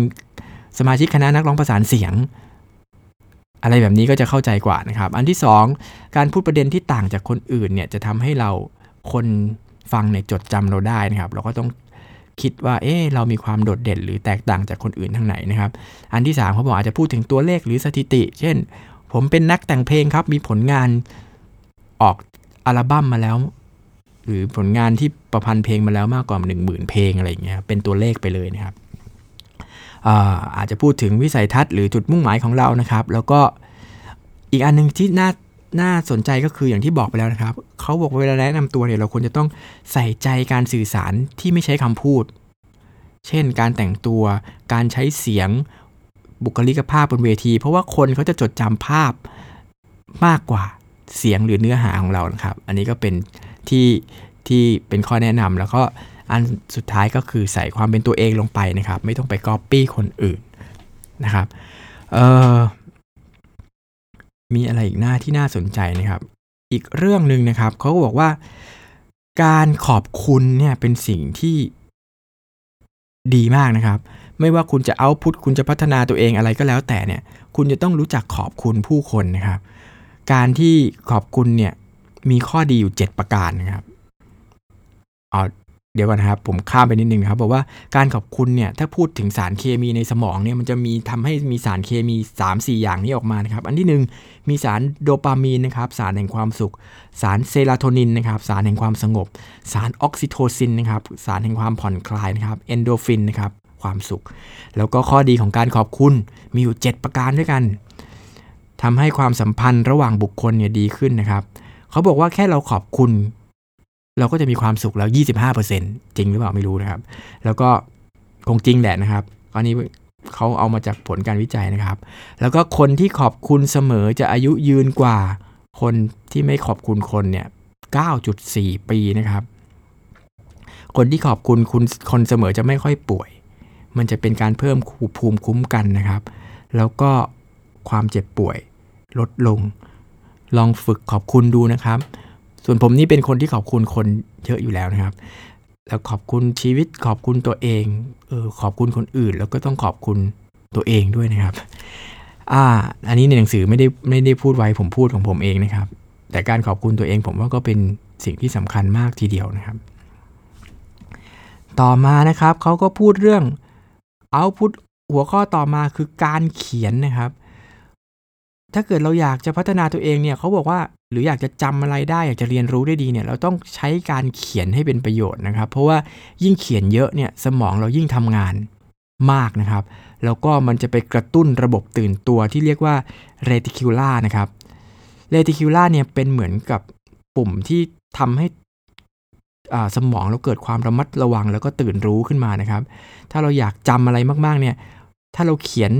สมาชิกคณะนักร้องประสานเสียง อะไรแบบนี้ก็จะเข้าใจกว่านะครับ อันที่ 2 การพูดประเด็นที่ต่างจากคนอื่นเนี่ยจะทำให้เราคนฟังเนี่ยจดจำเราได้นะครับ เราก็ต้องคิดว่า เอ๊เรามีความโดดเด่นหรือแตกต่างจากคนอื่นทางไหนนะครับ อันที่3เขาบอกอาจจะพูดถึงตัวเลขหรือสถิติ เช่น ผมเป็นนักแต่งเพลงครับ มีผลงานออก อัลบั้มมาแล้ว หรือผลงานที่ประพันธ์เพลงมาแล้วมากกว่า 1 0,000 เพลงอะไรอย่างเงี้ยเป็นตัวเลขไปเลยนะครับอาจจะพูดถึงวิสัยทัศน์หรือจุดมุ่งหมายของเรานะครับ แล้วก็อีกอันนึงที่น่าน่าสนใจก็คืออย่างที่บอกไปแล้วนะครับเขาบอกเวลาแนะนำตัวเนี่ยเราควรจะต้องใส่ใจการสื่อสารที่ไม่ใช้คำพูด เช่น การแต่งตัว การใช้เสียงบุคลิกภาพบนเวที เพราะว่าคนเขาจะจดจำภาพมากกว่า เสียงหรือเนื้อหาของเรานะครับ อันนี้ก็เป็นที่ที่เป็นข้อแนะนำแล้วก็อันสุดท้ายก็คือใส่ความเป็นตัวเองลงไปนะครับ ไม่ต้องไปก๊อปปี้คนอื่นนะครับเอ่อมีอะไรอีกหน้าที่น่าสนใจนะครับ อีกเรื่องหนึ่งนะครับเขาก็บอกว่าการขอบคุณเนี่ยเป็นสิ่งที่ดีมากนะครับ ไม่ว่าคุณจะเอาพุทคุณจะพัฒนาตัวเองอะไรก็แล้วแต่เนี่ย คุณจะต้องรู้จักขอบคุณผู้คนนะครับ การที่ขอบคุณเนี่ยมีข้อดีอยู่ 7 ประการนะครับเอาเดี๋ยวก่อนนะครับ ผมข้ามไปนิดนึงนะครับบอกว่าการขอบคุณเนี่ยถ้าพูดถึงสารเคมีในสมองเนี่ยมันจะมีทำให้มีสารเคมี 3-4 อย่างนี้ออกมานะครับ อันที่ 1 มีสารโดปามีนนะครับ สารแห่งความสุข สารเซโรโทนินนะครับ สารแห่งความสงบ สารออกซิโทซินนะครับ สารแห่งความผ่อนคลายนะครับเอนดอร์ฟินนะครับความสุข แล้วก็ข้อดีของการขอบคุณมีอยู่ 7 ประการด้วยกัน ทำให้ความสัมพันธ์ระหว่างบุคคลเนี่ยดีขึ้นนะครับ เขาบอกว่าแค่เราขอบคุณ เราก็จะมีความสุขแล้ว 25%จริงหรือเปล่าไม่รู้นะครับ แล้วก็คงจริงแหละนะครับอันนี้เขาเอามาจากผลการวิจัยนะครับ แล้วก็คนที่ขอบคุณเสมอจะอายุยืนกว่า คนที่ไม่ขอบคุณคนเนี่ย 9.4 ปีนะครับ คนที่ขอบคุณคุณคนเสมอจะไม่ค่อยป่วย มันจะเป็นการเพิ่มภูมิคุ้มกันนะครับ แล้วก็ความเจ็บป่วย ลดลง ลองฝึกขอบคุณดูนะครับ ส่วนผมนี่เป็นคนที่ขอบคุณคนเยอะอยู่แล้วนะครับ แล้วขอบคุณชีวิตขอบคุณตัวเองเออขอบคุณคนอื่น แล้วก็ต้องขอบคุณตัวเองด้วยนะครับอ่าอันนี้ในหนังสือไม่ได้ไม่ได้พูดไว้ผมพูดของผมเองนะครับ แต่การขอบคุณตัวเองผมว่าก็เป็นสิ่งที่สำคัญมากทีเดียวนะครับ ต่อมานะครับเขาก็พูดเรื่องเอาพุทหัวข้อต่อมาคือการเขียนนะครับ ถ้าเกิดเราอยากจะพัฒนาตัวเองเนี่ยเขาบอกว่าหรืออยากจะจำอะไรได้ อยากจะเรียนรู้ได้ดีเนี่ยเราต้องใช้การเขียนให้เป็นประโยชน์นะครับ เพราะว่ายิ่งเขียนเยอะเนี่ยสมองเรายิ่งทำงานมากนะครับ แล้วก็มันจะไปกระตุ้นระบบตื่นตัวที่เรียกว่าเรติคิล่านะครับเรติคิล่าเนี่ยเป็นเหมือนกับปุ่มที่ทำให้สมองเราเกิดความระมัดระวังแล้วก็ตื่นรู้ขึ้นมานะครับ ถ้าเราอยากจำอะไรมากๆเนี่ย ถ้าเราเขียน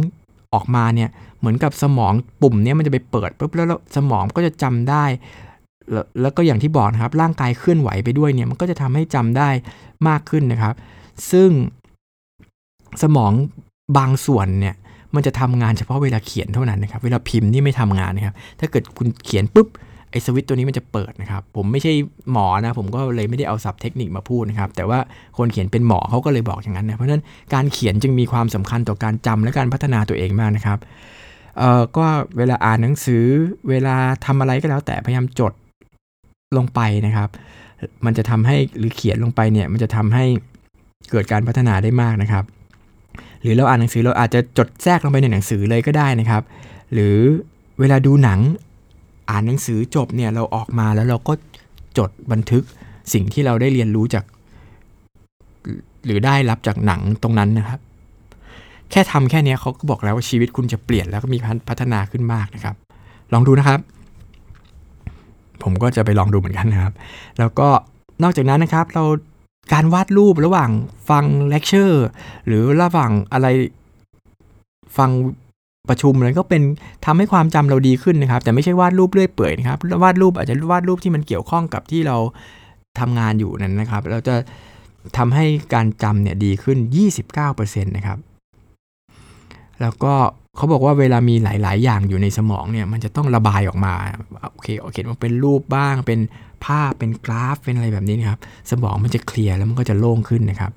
ออกมาเนี่ย เหมือนกับสมองปุ่มนี้มันจะไปเปิดปุ๊บแล้วสมองก็จะจำได้ แล้วก็อย่างที่บอกนะครับร่างกายเคลื่อนไหวไปด้วยเนี่ยมันก็จะทำให้จำได้มากขึ้นนะครับ ซึ่งสมองบางส่วนเนี่ยมันจะทำงานเฉพาะเวลาเขียนเท่านั้นนะครับ เวลาพิมพ์นี่ไม่ทำงานนะครับ ถ้าเกิดคุณเขียนปุ๊บไอ้สวิตตัวนี้มันจะเปิดนะครับ ผมไม่ใช่หมอนะ ผมก็เลยไม่ได้เอาศัพท์เทคนิคมาพูดนะครับ แต่ว่าคนเขียนเป็นหมอเขาก็เลยบอกอย่างนั้นนะ เพราะฉะนั้นการเขียนจึงมีความสำคัญต่อการจำและการพัฒนาตัวเองมากนะครับ เอ่อก็เวลาอ่านหนังสือ เวลาทำอะไรก็แล้วแต่พยายามจดลงไปนะครับ มันจะทำให้หรือเขียนลงไปเนี่ยมันจะทำให้เกิดการพัฒนาได้มากนะครับ หรือเราอ่านหนังสือเราอาจจะจดแทรกลงไปในหนังสือเลยก็ได้นะครับ หรือเวลาดูหนังอ่านหนังสือจบเนี่ยเราออกมาแล้วเราก็จดบันทึกสิ่งที่เราได้เรียนรู้จาก หรือได้รับจากหนังตรงนั้นนะครับ แค่ทำแค่นี้เขาก็บอกแล้วว่าชีวิตคุณจะเปลี่ยนแล้วก็มีพัฒนาขึ้นมากนะครับ ลองดูนะครับ ผมก็จะไปลองดูเหมือนกันนะครับ แล้วก็นอกจากนั้นนะครับ เราการวาดรูประหว่างฟังเลคเชอร์หรือระหว่างอะไรฟังประชุมอะไรก็เป็นทำให้ความจำเราดีขึ้นนะครับ แต่ไม่ใช่วาดรูปเรื่อยเปื่อยนะครับวาดรูปอาจจะวาดรูปที่มันเกี่ยวข้องกับที่เราทำงานอยู่นั้นนะครับ เราจะทำให้การจำเนี่ยดีขึ้น 29%นะครับ แล้วก็เขาบอกว่าเวลามีหลาย ๆ อย่างอยู่ในสมองเนี่ยมันจะต้องระบายออกมาโอเคโอเคมันเป็นรูปบ้าง เป็นภาพเป็นกราฟเป็นอะไรแบบนี้นะครับ สมองมันจะเคลียร์แล้วมันก็จะโล่งขึ้นนะครับ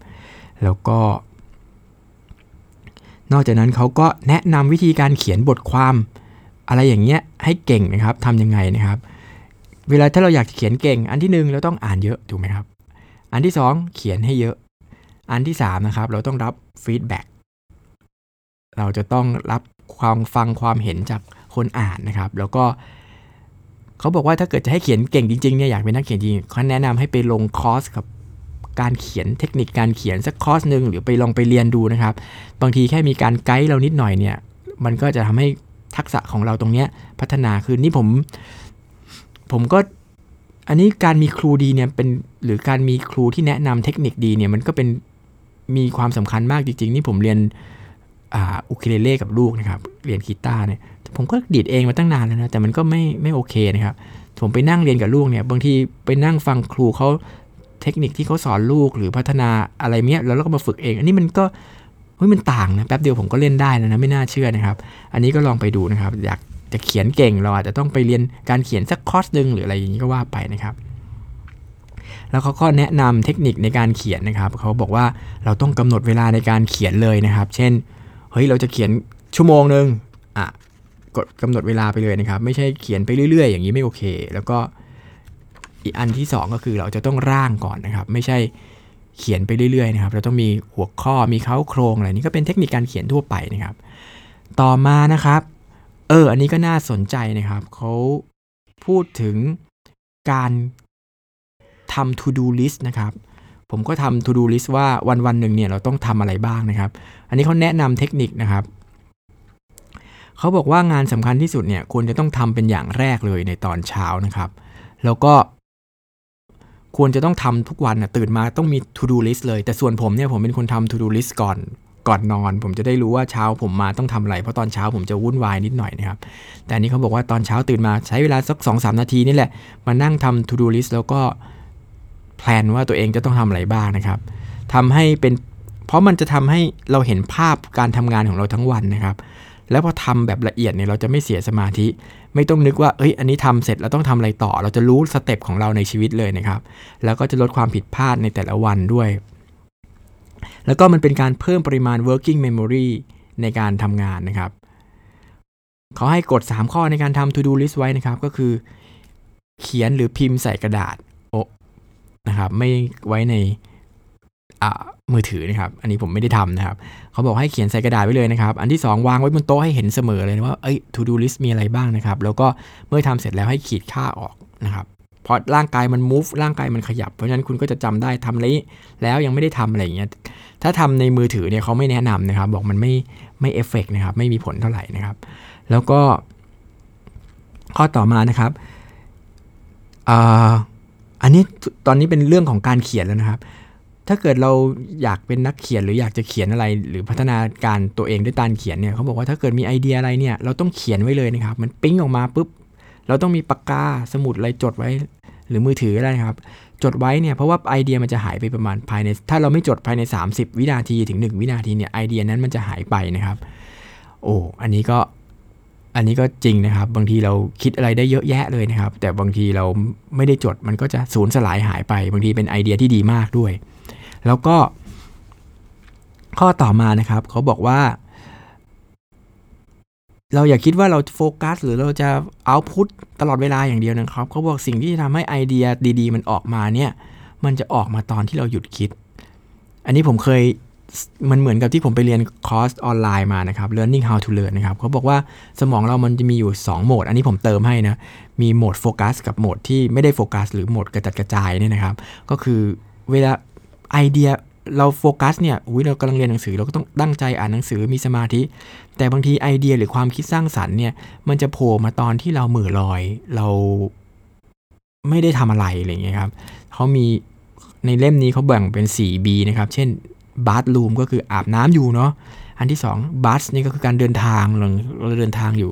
แล้วก็ นอกจากนั้นเขาก็แนะนำวิธีการเขียนบทความอะไรอย่างเงี้ยให้เก่งนะครับทำยังไงนะครับ เวลาถ้าเราอยากเขียนเก่ง อันที่1เราต้องอ่านเยอะถูกไหมครับ อันที่2เขียนให้เยอะ อันที่3นะครับเราต้องรับ feedback เราจะต้องรับความฟังความเห็นจากคนอ่านนะครับ แล้วก็เขาบอกว่าถ้าเกิดจะให้เขียนเก่งจริงๆเนี่ยอยากเป็นนักเขียนจริงเขาแนะนำให้ไปลงคอร์สกับการเขียนเทคนิคการเขียนสักคอร์สหนึ่งหรือไปลองไปเรียนดูนะครับ บางทีแค่มีการไกด์เรานิดหน่อยเนี่ย มันก็จะทำให้ทักษะของเราตรงเนี้ยพัฒนาขึ้นนี่ผม ผมก็อันนี้การมีครูดีเนี่ยเป็นหรือการมีครูที่แนะนำเทคนิคดีเนี่ยมันก็เป็นมีความสำคัญมากจริงๆ นี่ผมเรียน อูคูเลเล่กับลูกนะครับเรียนกีตาร์เนี่ยผมก็ดีดเองมาตั้งนานแล้วนะแต่มันก็ไม่ไม่โอเคนะครับผมไปนั่งเรียนกับลูกเนี่ยบางทีไปนั่งฟังครูเขาเทคนิคที่เขาสอนลูกหรือพัฒนาอะไรเนี้ยแล้วเราก็มาฝึกเอง อันนี้มันก็เฮ้ยมันต่างนะแป๊บเดียวผมก็เล่นได้แล้วนะไม่น่าเชื่อนะครับ อันนี้ก็ลองไปดูนะครับ อยากจะเขียนเก่งเราอาจจะต้องไปเรียนการเขียนสักคอร์สหนึ่งหรืออะไรอย่างนี้ก็ว่าไปนะครับ แล้วเขาก็แนะนำเทคนิคในการเขียนนะครับเขาบอกว่าเราต้องกำหนดเวลาในการเขียนเลยนะครับ เช่น เฮ้ยเราจะเขียนชั่วโมงหนึ่งอะกดกำหนดเวลาไปเลยนะครับ ไม่ใช่เขียนไปเรื่อย ๆ อย่างนี้ไม่โอเค แล้วก็อีกอันที่ 2 ก็คือเราจะต้องร่างก่อนนะครับ ไม่ใช่เขียนไปเรื่อยๆนะครับ เราต้องมีหัวข้อมีเค้าโครงอะไรนี่ก็เป็นเทคนิคการเขียนทั่วไปนะครับ ต่อมานะครับ เออ อันนี้ก็น่าสนใจนะครับเขาพูดถึงการทำ to do list นะครับ ผมก็ทำ to do list ว่าวันวันหนึ่งเนี่ยเราต้องทำอะไรบ้างนะครับ อันนี้เขาแนะนำเทคนิคนะครับ เขาบอกว่างานสำคัญที่สุดเนี่ยควรจะต้องทำเป็นอย่างแรกเลยในตอนเช้านะครับ แล้วก็ควรจะต้องทำทุกวันนะตื่นมาต้องมี to do list เลย แต่ส่วนผมเนี่ยผมเป็นคนทำ to do list ก่อนก่อนนอน ผมจะได้รู้ว่าเช้าผมมาต้องทำอะไรเพราะตอนเช้าผมจะวุ่นวายนิดหน่อยนะครับ แต่อันนี้เขาบอกว่าตอนเช้าตื่นมาใช้เวลาสัก2อสนาทีนี่แหละมานั่งทำ to do list แล้วก็ แพลนว่าตัวเองจะต้องทำอะไรบ้างนะครับทำให้เป็นเพราะมันจะทำให้เราเห็นภาพการทำงานของเราทั้งวันนะครับ แล้วพอทำแบบละเอียดเนี่ยเราจะไม่เสียสมาธิ ไม่ต้องนึกว่าเอ้ยอันนี้ทำเสร็จเราต้องทำอะไรต่อ เราจะรู้สเต็ปของเราในชีวิตเลยนะครับ แล้วก็จะลดความผิดพลาดในแต่ละวันด้วย แล้วก็มันเป็นการเพิ่มปริมาณ working memory ในการทำงานนะครับเขาให้กด 3 ข้อในการทำ to do list ไว้นะครับ ก็คือ เขียนหรือพิมพ์ใส่กระดาษ นะครับ ไม่ไว้ในมือถือนะครับ อันนี้ผมไม่ได้ทำนะครับ เขาบอกให้เขียนใส่กระดาษไว้เลยนะครับ อันที่ 2 วางไว้บนโต๊ะให้เห็นเสมอเลยว่าเอ้ย to do list มีอะไรบ้างนะครับ แล้วก็เมื่อทำเสร็จแล้วให้ขีดค่าออกนะครับเพราะร่างกายมัน move ร่างกายมันขยับ เพราะฉะนั้นคุณก็จะจำได้ทำอะไรแล้วยังไม่ได้ทำอะไรอย่างเงี้ย ถ้าทำในมือถือเนี่ยเขาไม่แนะนำนะครับ บอกมันไม่ไม่เอฟเฟกนะครับ ไม่มีผลเท่าไหร่นะครับ แล้วก็ข้อต่อมานะครับอั อันนี้ตอนนี้เป็นเรื่องของการเขียนแล้วนะครับ ถ้าเกิดเราอยากเป็นนักเขียนหรืออยากจะเขียนอะไร หรือพัฒนาการตัวเองด้วยการเขียนเนี่ยเขาบอกว่าถ้าเกิดมีไอเดียอะไรเนี่ยเราต้องเขียนไว้เลยนะครับ มันปิ้งออกมาปุ๊บเราต้องมีปากกาสมุดอะไรจดไว้ หรือมือถือก็ได้ครับ จดไว้เนี่ยเพราะว่าไอเดียมันจะหายไปประมาณภายใน ถ้าเราไม่จดภายใน 30 วินาทีถึง 1 วินาทีเนี่ยไอเดียนั้นมันจะหายไปนะครับ โอ้อันนี้ก็ อันนี้ก็จริงนะครับ บางทีเราคิดอะไรได้เยอะแยะเลยนะครับ แต่บางทีเราไม่ได้จดมันก็จะสูญสลายหายไป บางทีเป็นไอเดียที่ดีมากด้วย แล้วก็ ข้อต่อมานะครับ เขาบอกว่า เราอย่าคิดว่าเราโฟกัส หรือเราจะเอาพุทตลอดเวลาอย่างเดียวนะครับเขาบอกสิ่งที่จะทำให้ไอเดียดี ๆ มันออกมาเนี่ย มันจะออกมาตอนที่เราหยุดคิด อันนี้ผมเคย มันเหมือนกับที่ผมไปเรียนคอร์สออนไลน์มานะครับ learning how to learn นะครับเขาบอกว่าสมองเรามันจะมีอยู่ 2 โหมด อันนี้ผมเติมให้นะ มีโหมดโฟกัสกับโหมดที่ไม่ได้โฟกัสหรือโหมดกระจัดกระจายเนี่ยนะครับ ก็คือเวลาไอเดียเราโฟกัสเนี่ยอุ้ยเรากำลังเรียนหนังสือเราก็ต้องตั้งใจอ่านหนังสือมีสมาธิ แต่บางทีไอเดียหรือความคิดสร้างสรรค์เนี่ยมันจะโผล่มาตอนที่เราเหม่อลอย เราไม่ได้ทำอะไรอะไรเงี้ยครับเขามีในเล่มนี้เขาแบ่งเป็น 4B นะครับ เช่น บาร์ลูมก็คืออาบน้ำอยู่เนาะอันที่2บัสนี่ก็คือการเดินทางเราเดินทางอยู่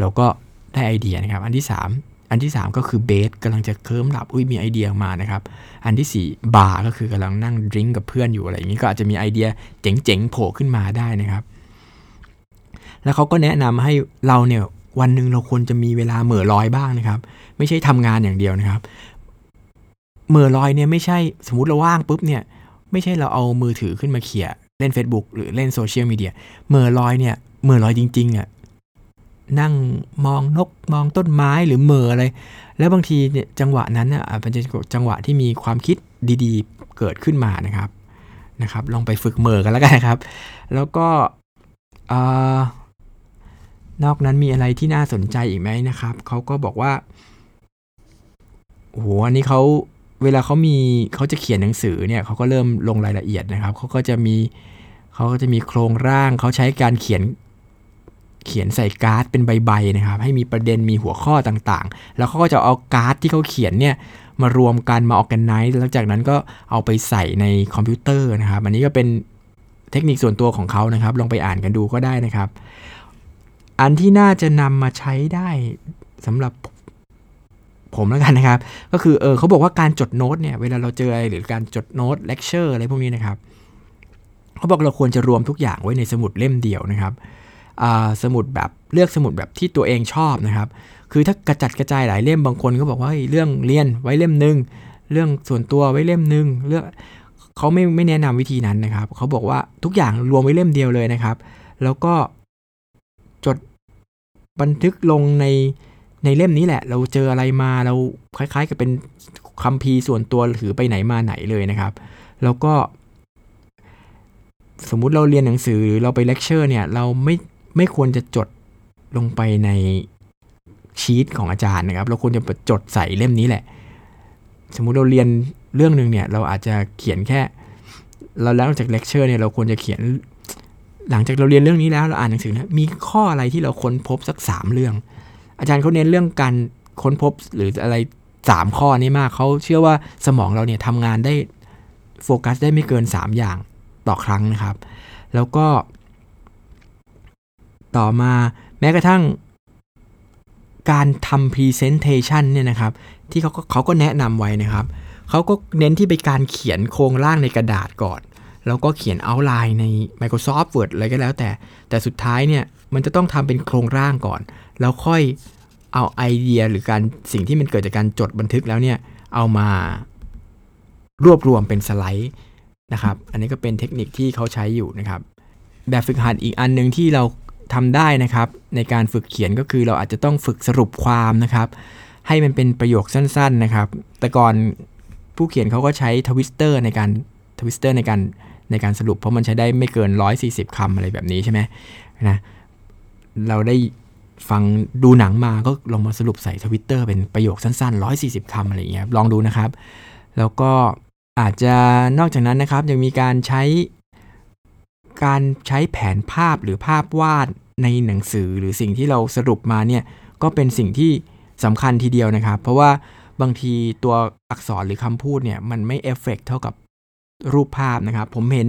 เราก็ได้ไอเดียนะครับ อันที่ 3 อันที่ 3 ก็คือเบสกำลังจะเคลิ้มหลับอุ้ยมีไอเดียมานะครับ อันที่4บาร์ก็คือกำลังนั่งดื่มกับเพื่อนอยู่อะไรอย่างนี้ก็อาจจะมีไอเดียเจ๋งๆโผล่ขึ้นมาได้นะครับ แล้วเขาก็แนะนำให้เราเนี่ยวันหนึ่งเราควรจะมีเวลาเหม่อลอยบ้างนะครับ ไม่ใช่ทำงานอย่างเดียวนะครับเหม่อลอยเนี่ยไม่ใช่สมมติเราว่างปุ๊บเนี่ย ไม่ใช่เราเอามือถือขึ้นมาเขี่ยเล่น Facebook หรือเล่นโซเชียลมีเดียเหม่อลอยเนี่ยเหม่อลอยจริงๆอะนั่งมองนกมองต้นไม้หรือเมออะไร แล้วบางทีเนี่ยจังหวะนั้นอะมันจะจังหวะที่มีความคิดดีๆ เกิดขึ้นมานะครับนะครับ ลองไปฝึกเมื่อกันแล้วกันนะครับ แล้วก็นอกนั้นมีอะไรที่น่าสนใจอีกไหมนะครับเขาก็บอกว่าโอ้โหอันนี้เขา เวลาเขามีเขาจะเขียนหนังสือเนี่ยเขาก็เริ่มลงรายละเอียดนะครับเขาก็จะมีเขาก็จะมีโครงร่างเขาใช้การเขียนเขียนใส่การ์ดเป็นใบๆนะครับ ให้มีประเด็นมีหัวข้อต่างๆ แล้วเขาก็จะเอาการ์ดที่เขาเขียนเนี่ยมารวมกันมา organize แล้วจากนั้นก็เอาไปใส่ในคอมพิวเตอร์นะครับ อันนี้ก็เป็นเทคนิคส่วนตัวของเขานะครับ ลองไปอ่านกันดูก็ได้นะครับ อันที่น่าจะนำมาใช้ได้สำหรับ ผมแล้วกันนะครับ ก็คือเออเขาบอกว่าการจดโน้ตเนี่ยเวลาเราเจออะไรหรือการจดโน้ตเลคเชอร์อะไรพวกนี้นะครับเขาบอกเราควรจะรวมทุกอย่างไว้ในสมุดเล่มเดียวนะครับสมุดแบบเลือกสมุดแบบที่ตัวเองชอบนะครับ คือถ้ากระจัดกระจายหลายเล่มบางคนก็บอกว่าเรื่องเรียนไว้เล่มหนึ่งเรื่องส่วนตัวไว้เล่มหนึ่งเรื่องเขาไม่ไม่แนะนำวิธีนั้นนะครับ เขาบอกว่าทุกอย่างรวมไว้เล่มเดียวเลยนะครับ แล้วก็จดบันทึกลงใน ในเล่มนี้แหละ เราเจออะไรมาเราคล้ายๆ กับเป็นคัมภีร์ส่วนตัวถือไปไหนมาไหนเลยนะครับ แล้วก็ สมมุติเราเรียนหนังสือหรือเราไปเลคเชอร์เนี่ย เราไม่ไม่ควรจะจดลงไปในชีตของอาจารย์นะครับ เราควรจะจดใส่เล่มนี้แหละ สมมุติเราเรียนเรื่องหนึ่งเนี่ย เราอาจจะเขียนแค่ เราแล้วจากเลคเชอร์เนี่ยเราควรจะเขียน หลังจากเราเรียนเรื่องนี้แล้วเราอ่านหนังสือนะมีข้ออะไรที่เราค้นพบสักสามเรื่อง อาจารย์เขาเน้นเรื่องการค้นพบหรืออะไรสามข้อนี้มากเขาเชื่อว่าสมองเราเนี่ยทำงานได้โฟกัสได้ไม่เกิน 3 อย่างต่อครั้งนะครับ แล้วก็ ต่อมาแม้กระทั่งการทำ Presentation เนี่ยนะครับ ที่เขาเขาก็แนะนำไว้นะครับ เขาก็เน้นที่ไปการเขียนโครงร่างในกระดาษก่อน แล้วก็เขียนเอาไลน์ใน Microsoft Word อะไรก็แล้วแต่ แต่สุดท้ายเนี่ย มันจะต้องทำเป็นโครงร่างก่อน แล้วค่อยเอาไอเดียหรือการสิ่งที่มันเกิดจากการจดบันทึกแล้วเนี่ย เอามารวบรวมเป็นสไลด์นะครับ อันนี้ก็เป็นเทคนิคที่เขาใช้อยู่นะครับ แบบฝึกหัดอีกอันหนึ่งที่เราทำได้นะครับ ในการฝึกเขียนก็คือเราอาจจะต้องฝึกสรุปความนะครับ ให้มันเป็นประโยคสั้น ๆนะครับ แต่ก่อนผู้เขียนเขาก็ใช้ทวิสเตอร์ในการทวิสเตอร์ในการในการสรุปเพราะมันใช้ได้ไม่เกิน 140คำอะไรแบบนี้ใช่ไหมนะ เราได้ฟังดูหนังมาก็ลองมาสรุปใส่ทวิตเตอร์เป็นประโยคสั้นๆ 140คำอะไรอย่างเงี้ยลองดูนะครับ แล้วก็อาจจะนอกจากนั้นนะครับยังมีการใช้ การใช้แผนภาพหรือภาพวาดในหนังสือหรือสิ่งที่เราสรุปมาเนี่ยก็เป็นสิ่งที่สำคัญทีเดียวนะครับ เพราะว่าบางทีตัวอักษรหรือคำพูดเนี่ยมันไม่เอฟเฟกเท่ากับรูปภาพนะครับ ผมเห็น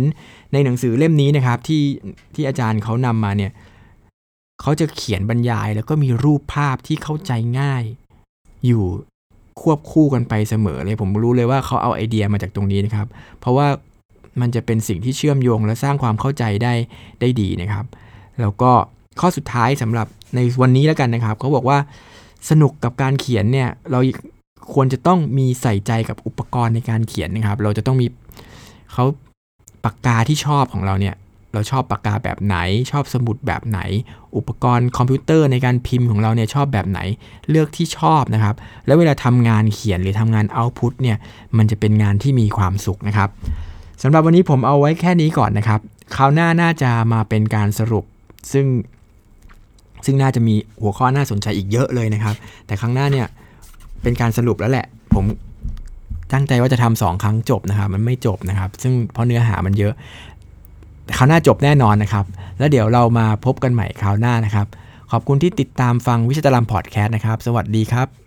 ในหนังสือเล่มนี้นะครับที่ที่อาจารย์เขานำมาเนี่ย เขาจะเขียนบรรยายแล้วก็มีรูปภาพที่เข้าใจง่าย อยู่ควบคู่กันไปเสมอเลยผมรู้เลยว่าเขาเอาไอเดียมาจากตรงนี้นะครับ เพราะว่ามันจะเป็นสิ่งที่เชื่อมโยงและสร้างความเข้าใจได้ได้ดีนะครับ แล้วก็ข้อสุดท้ายสำหรับในวันนี้แล้วกันนะครับเขาบอกว่าสนุกกับการเขียนเนี่ยเราควรจะต้องมีใส่ใจกับอุปกรณ์ในการเขียนนะครับ เราจะต้องมีเขาปากกาที่ชอบของเราเนี่ย เราชอบปากกาแบบไหน ชอบสมุดแบบไหน อุปกรณ์คอมพิวเตอร์ในการพิมพ์ของเราเนี่ยชอบแบบไหน เลือกที่ชอบนะครับ แล้วเวลาทำงานเขียนหรือทำงานเอาพุตเนี่ยมันจะเป็นงานที่มีความสุขนะครับสำหรับวันนี้ผมเอาไว้แค่นี้ก่อนนะครับคราวหน้าน่าจะมาเป็นการสรุปซึ่งซึ่งน่าจะมีหัวข้อน่าสนใจอีกเยอะเลยนะครับ แต่ครั้งหน้าเนี่ยเป็นการสรุปแล้วแหละ ผมตั้งใจว่าจะทำสองครั้งจบนะครับ มันไม่จบนะครับ ซึ่งเพราะเนื้อหามันเยอะ คราวหน้าจบแน่นอนนะครับ แล้วเดี๋ยวเรามาพบกันใหม่คราวหน้านะครับ ขอบคุณที่ติดตามฟังวิชาตารามพอดแคสต์นะครับ สวัสดีครับ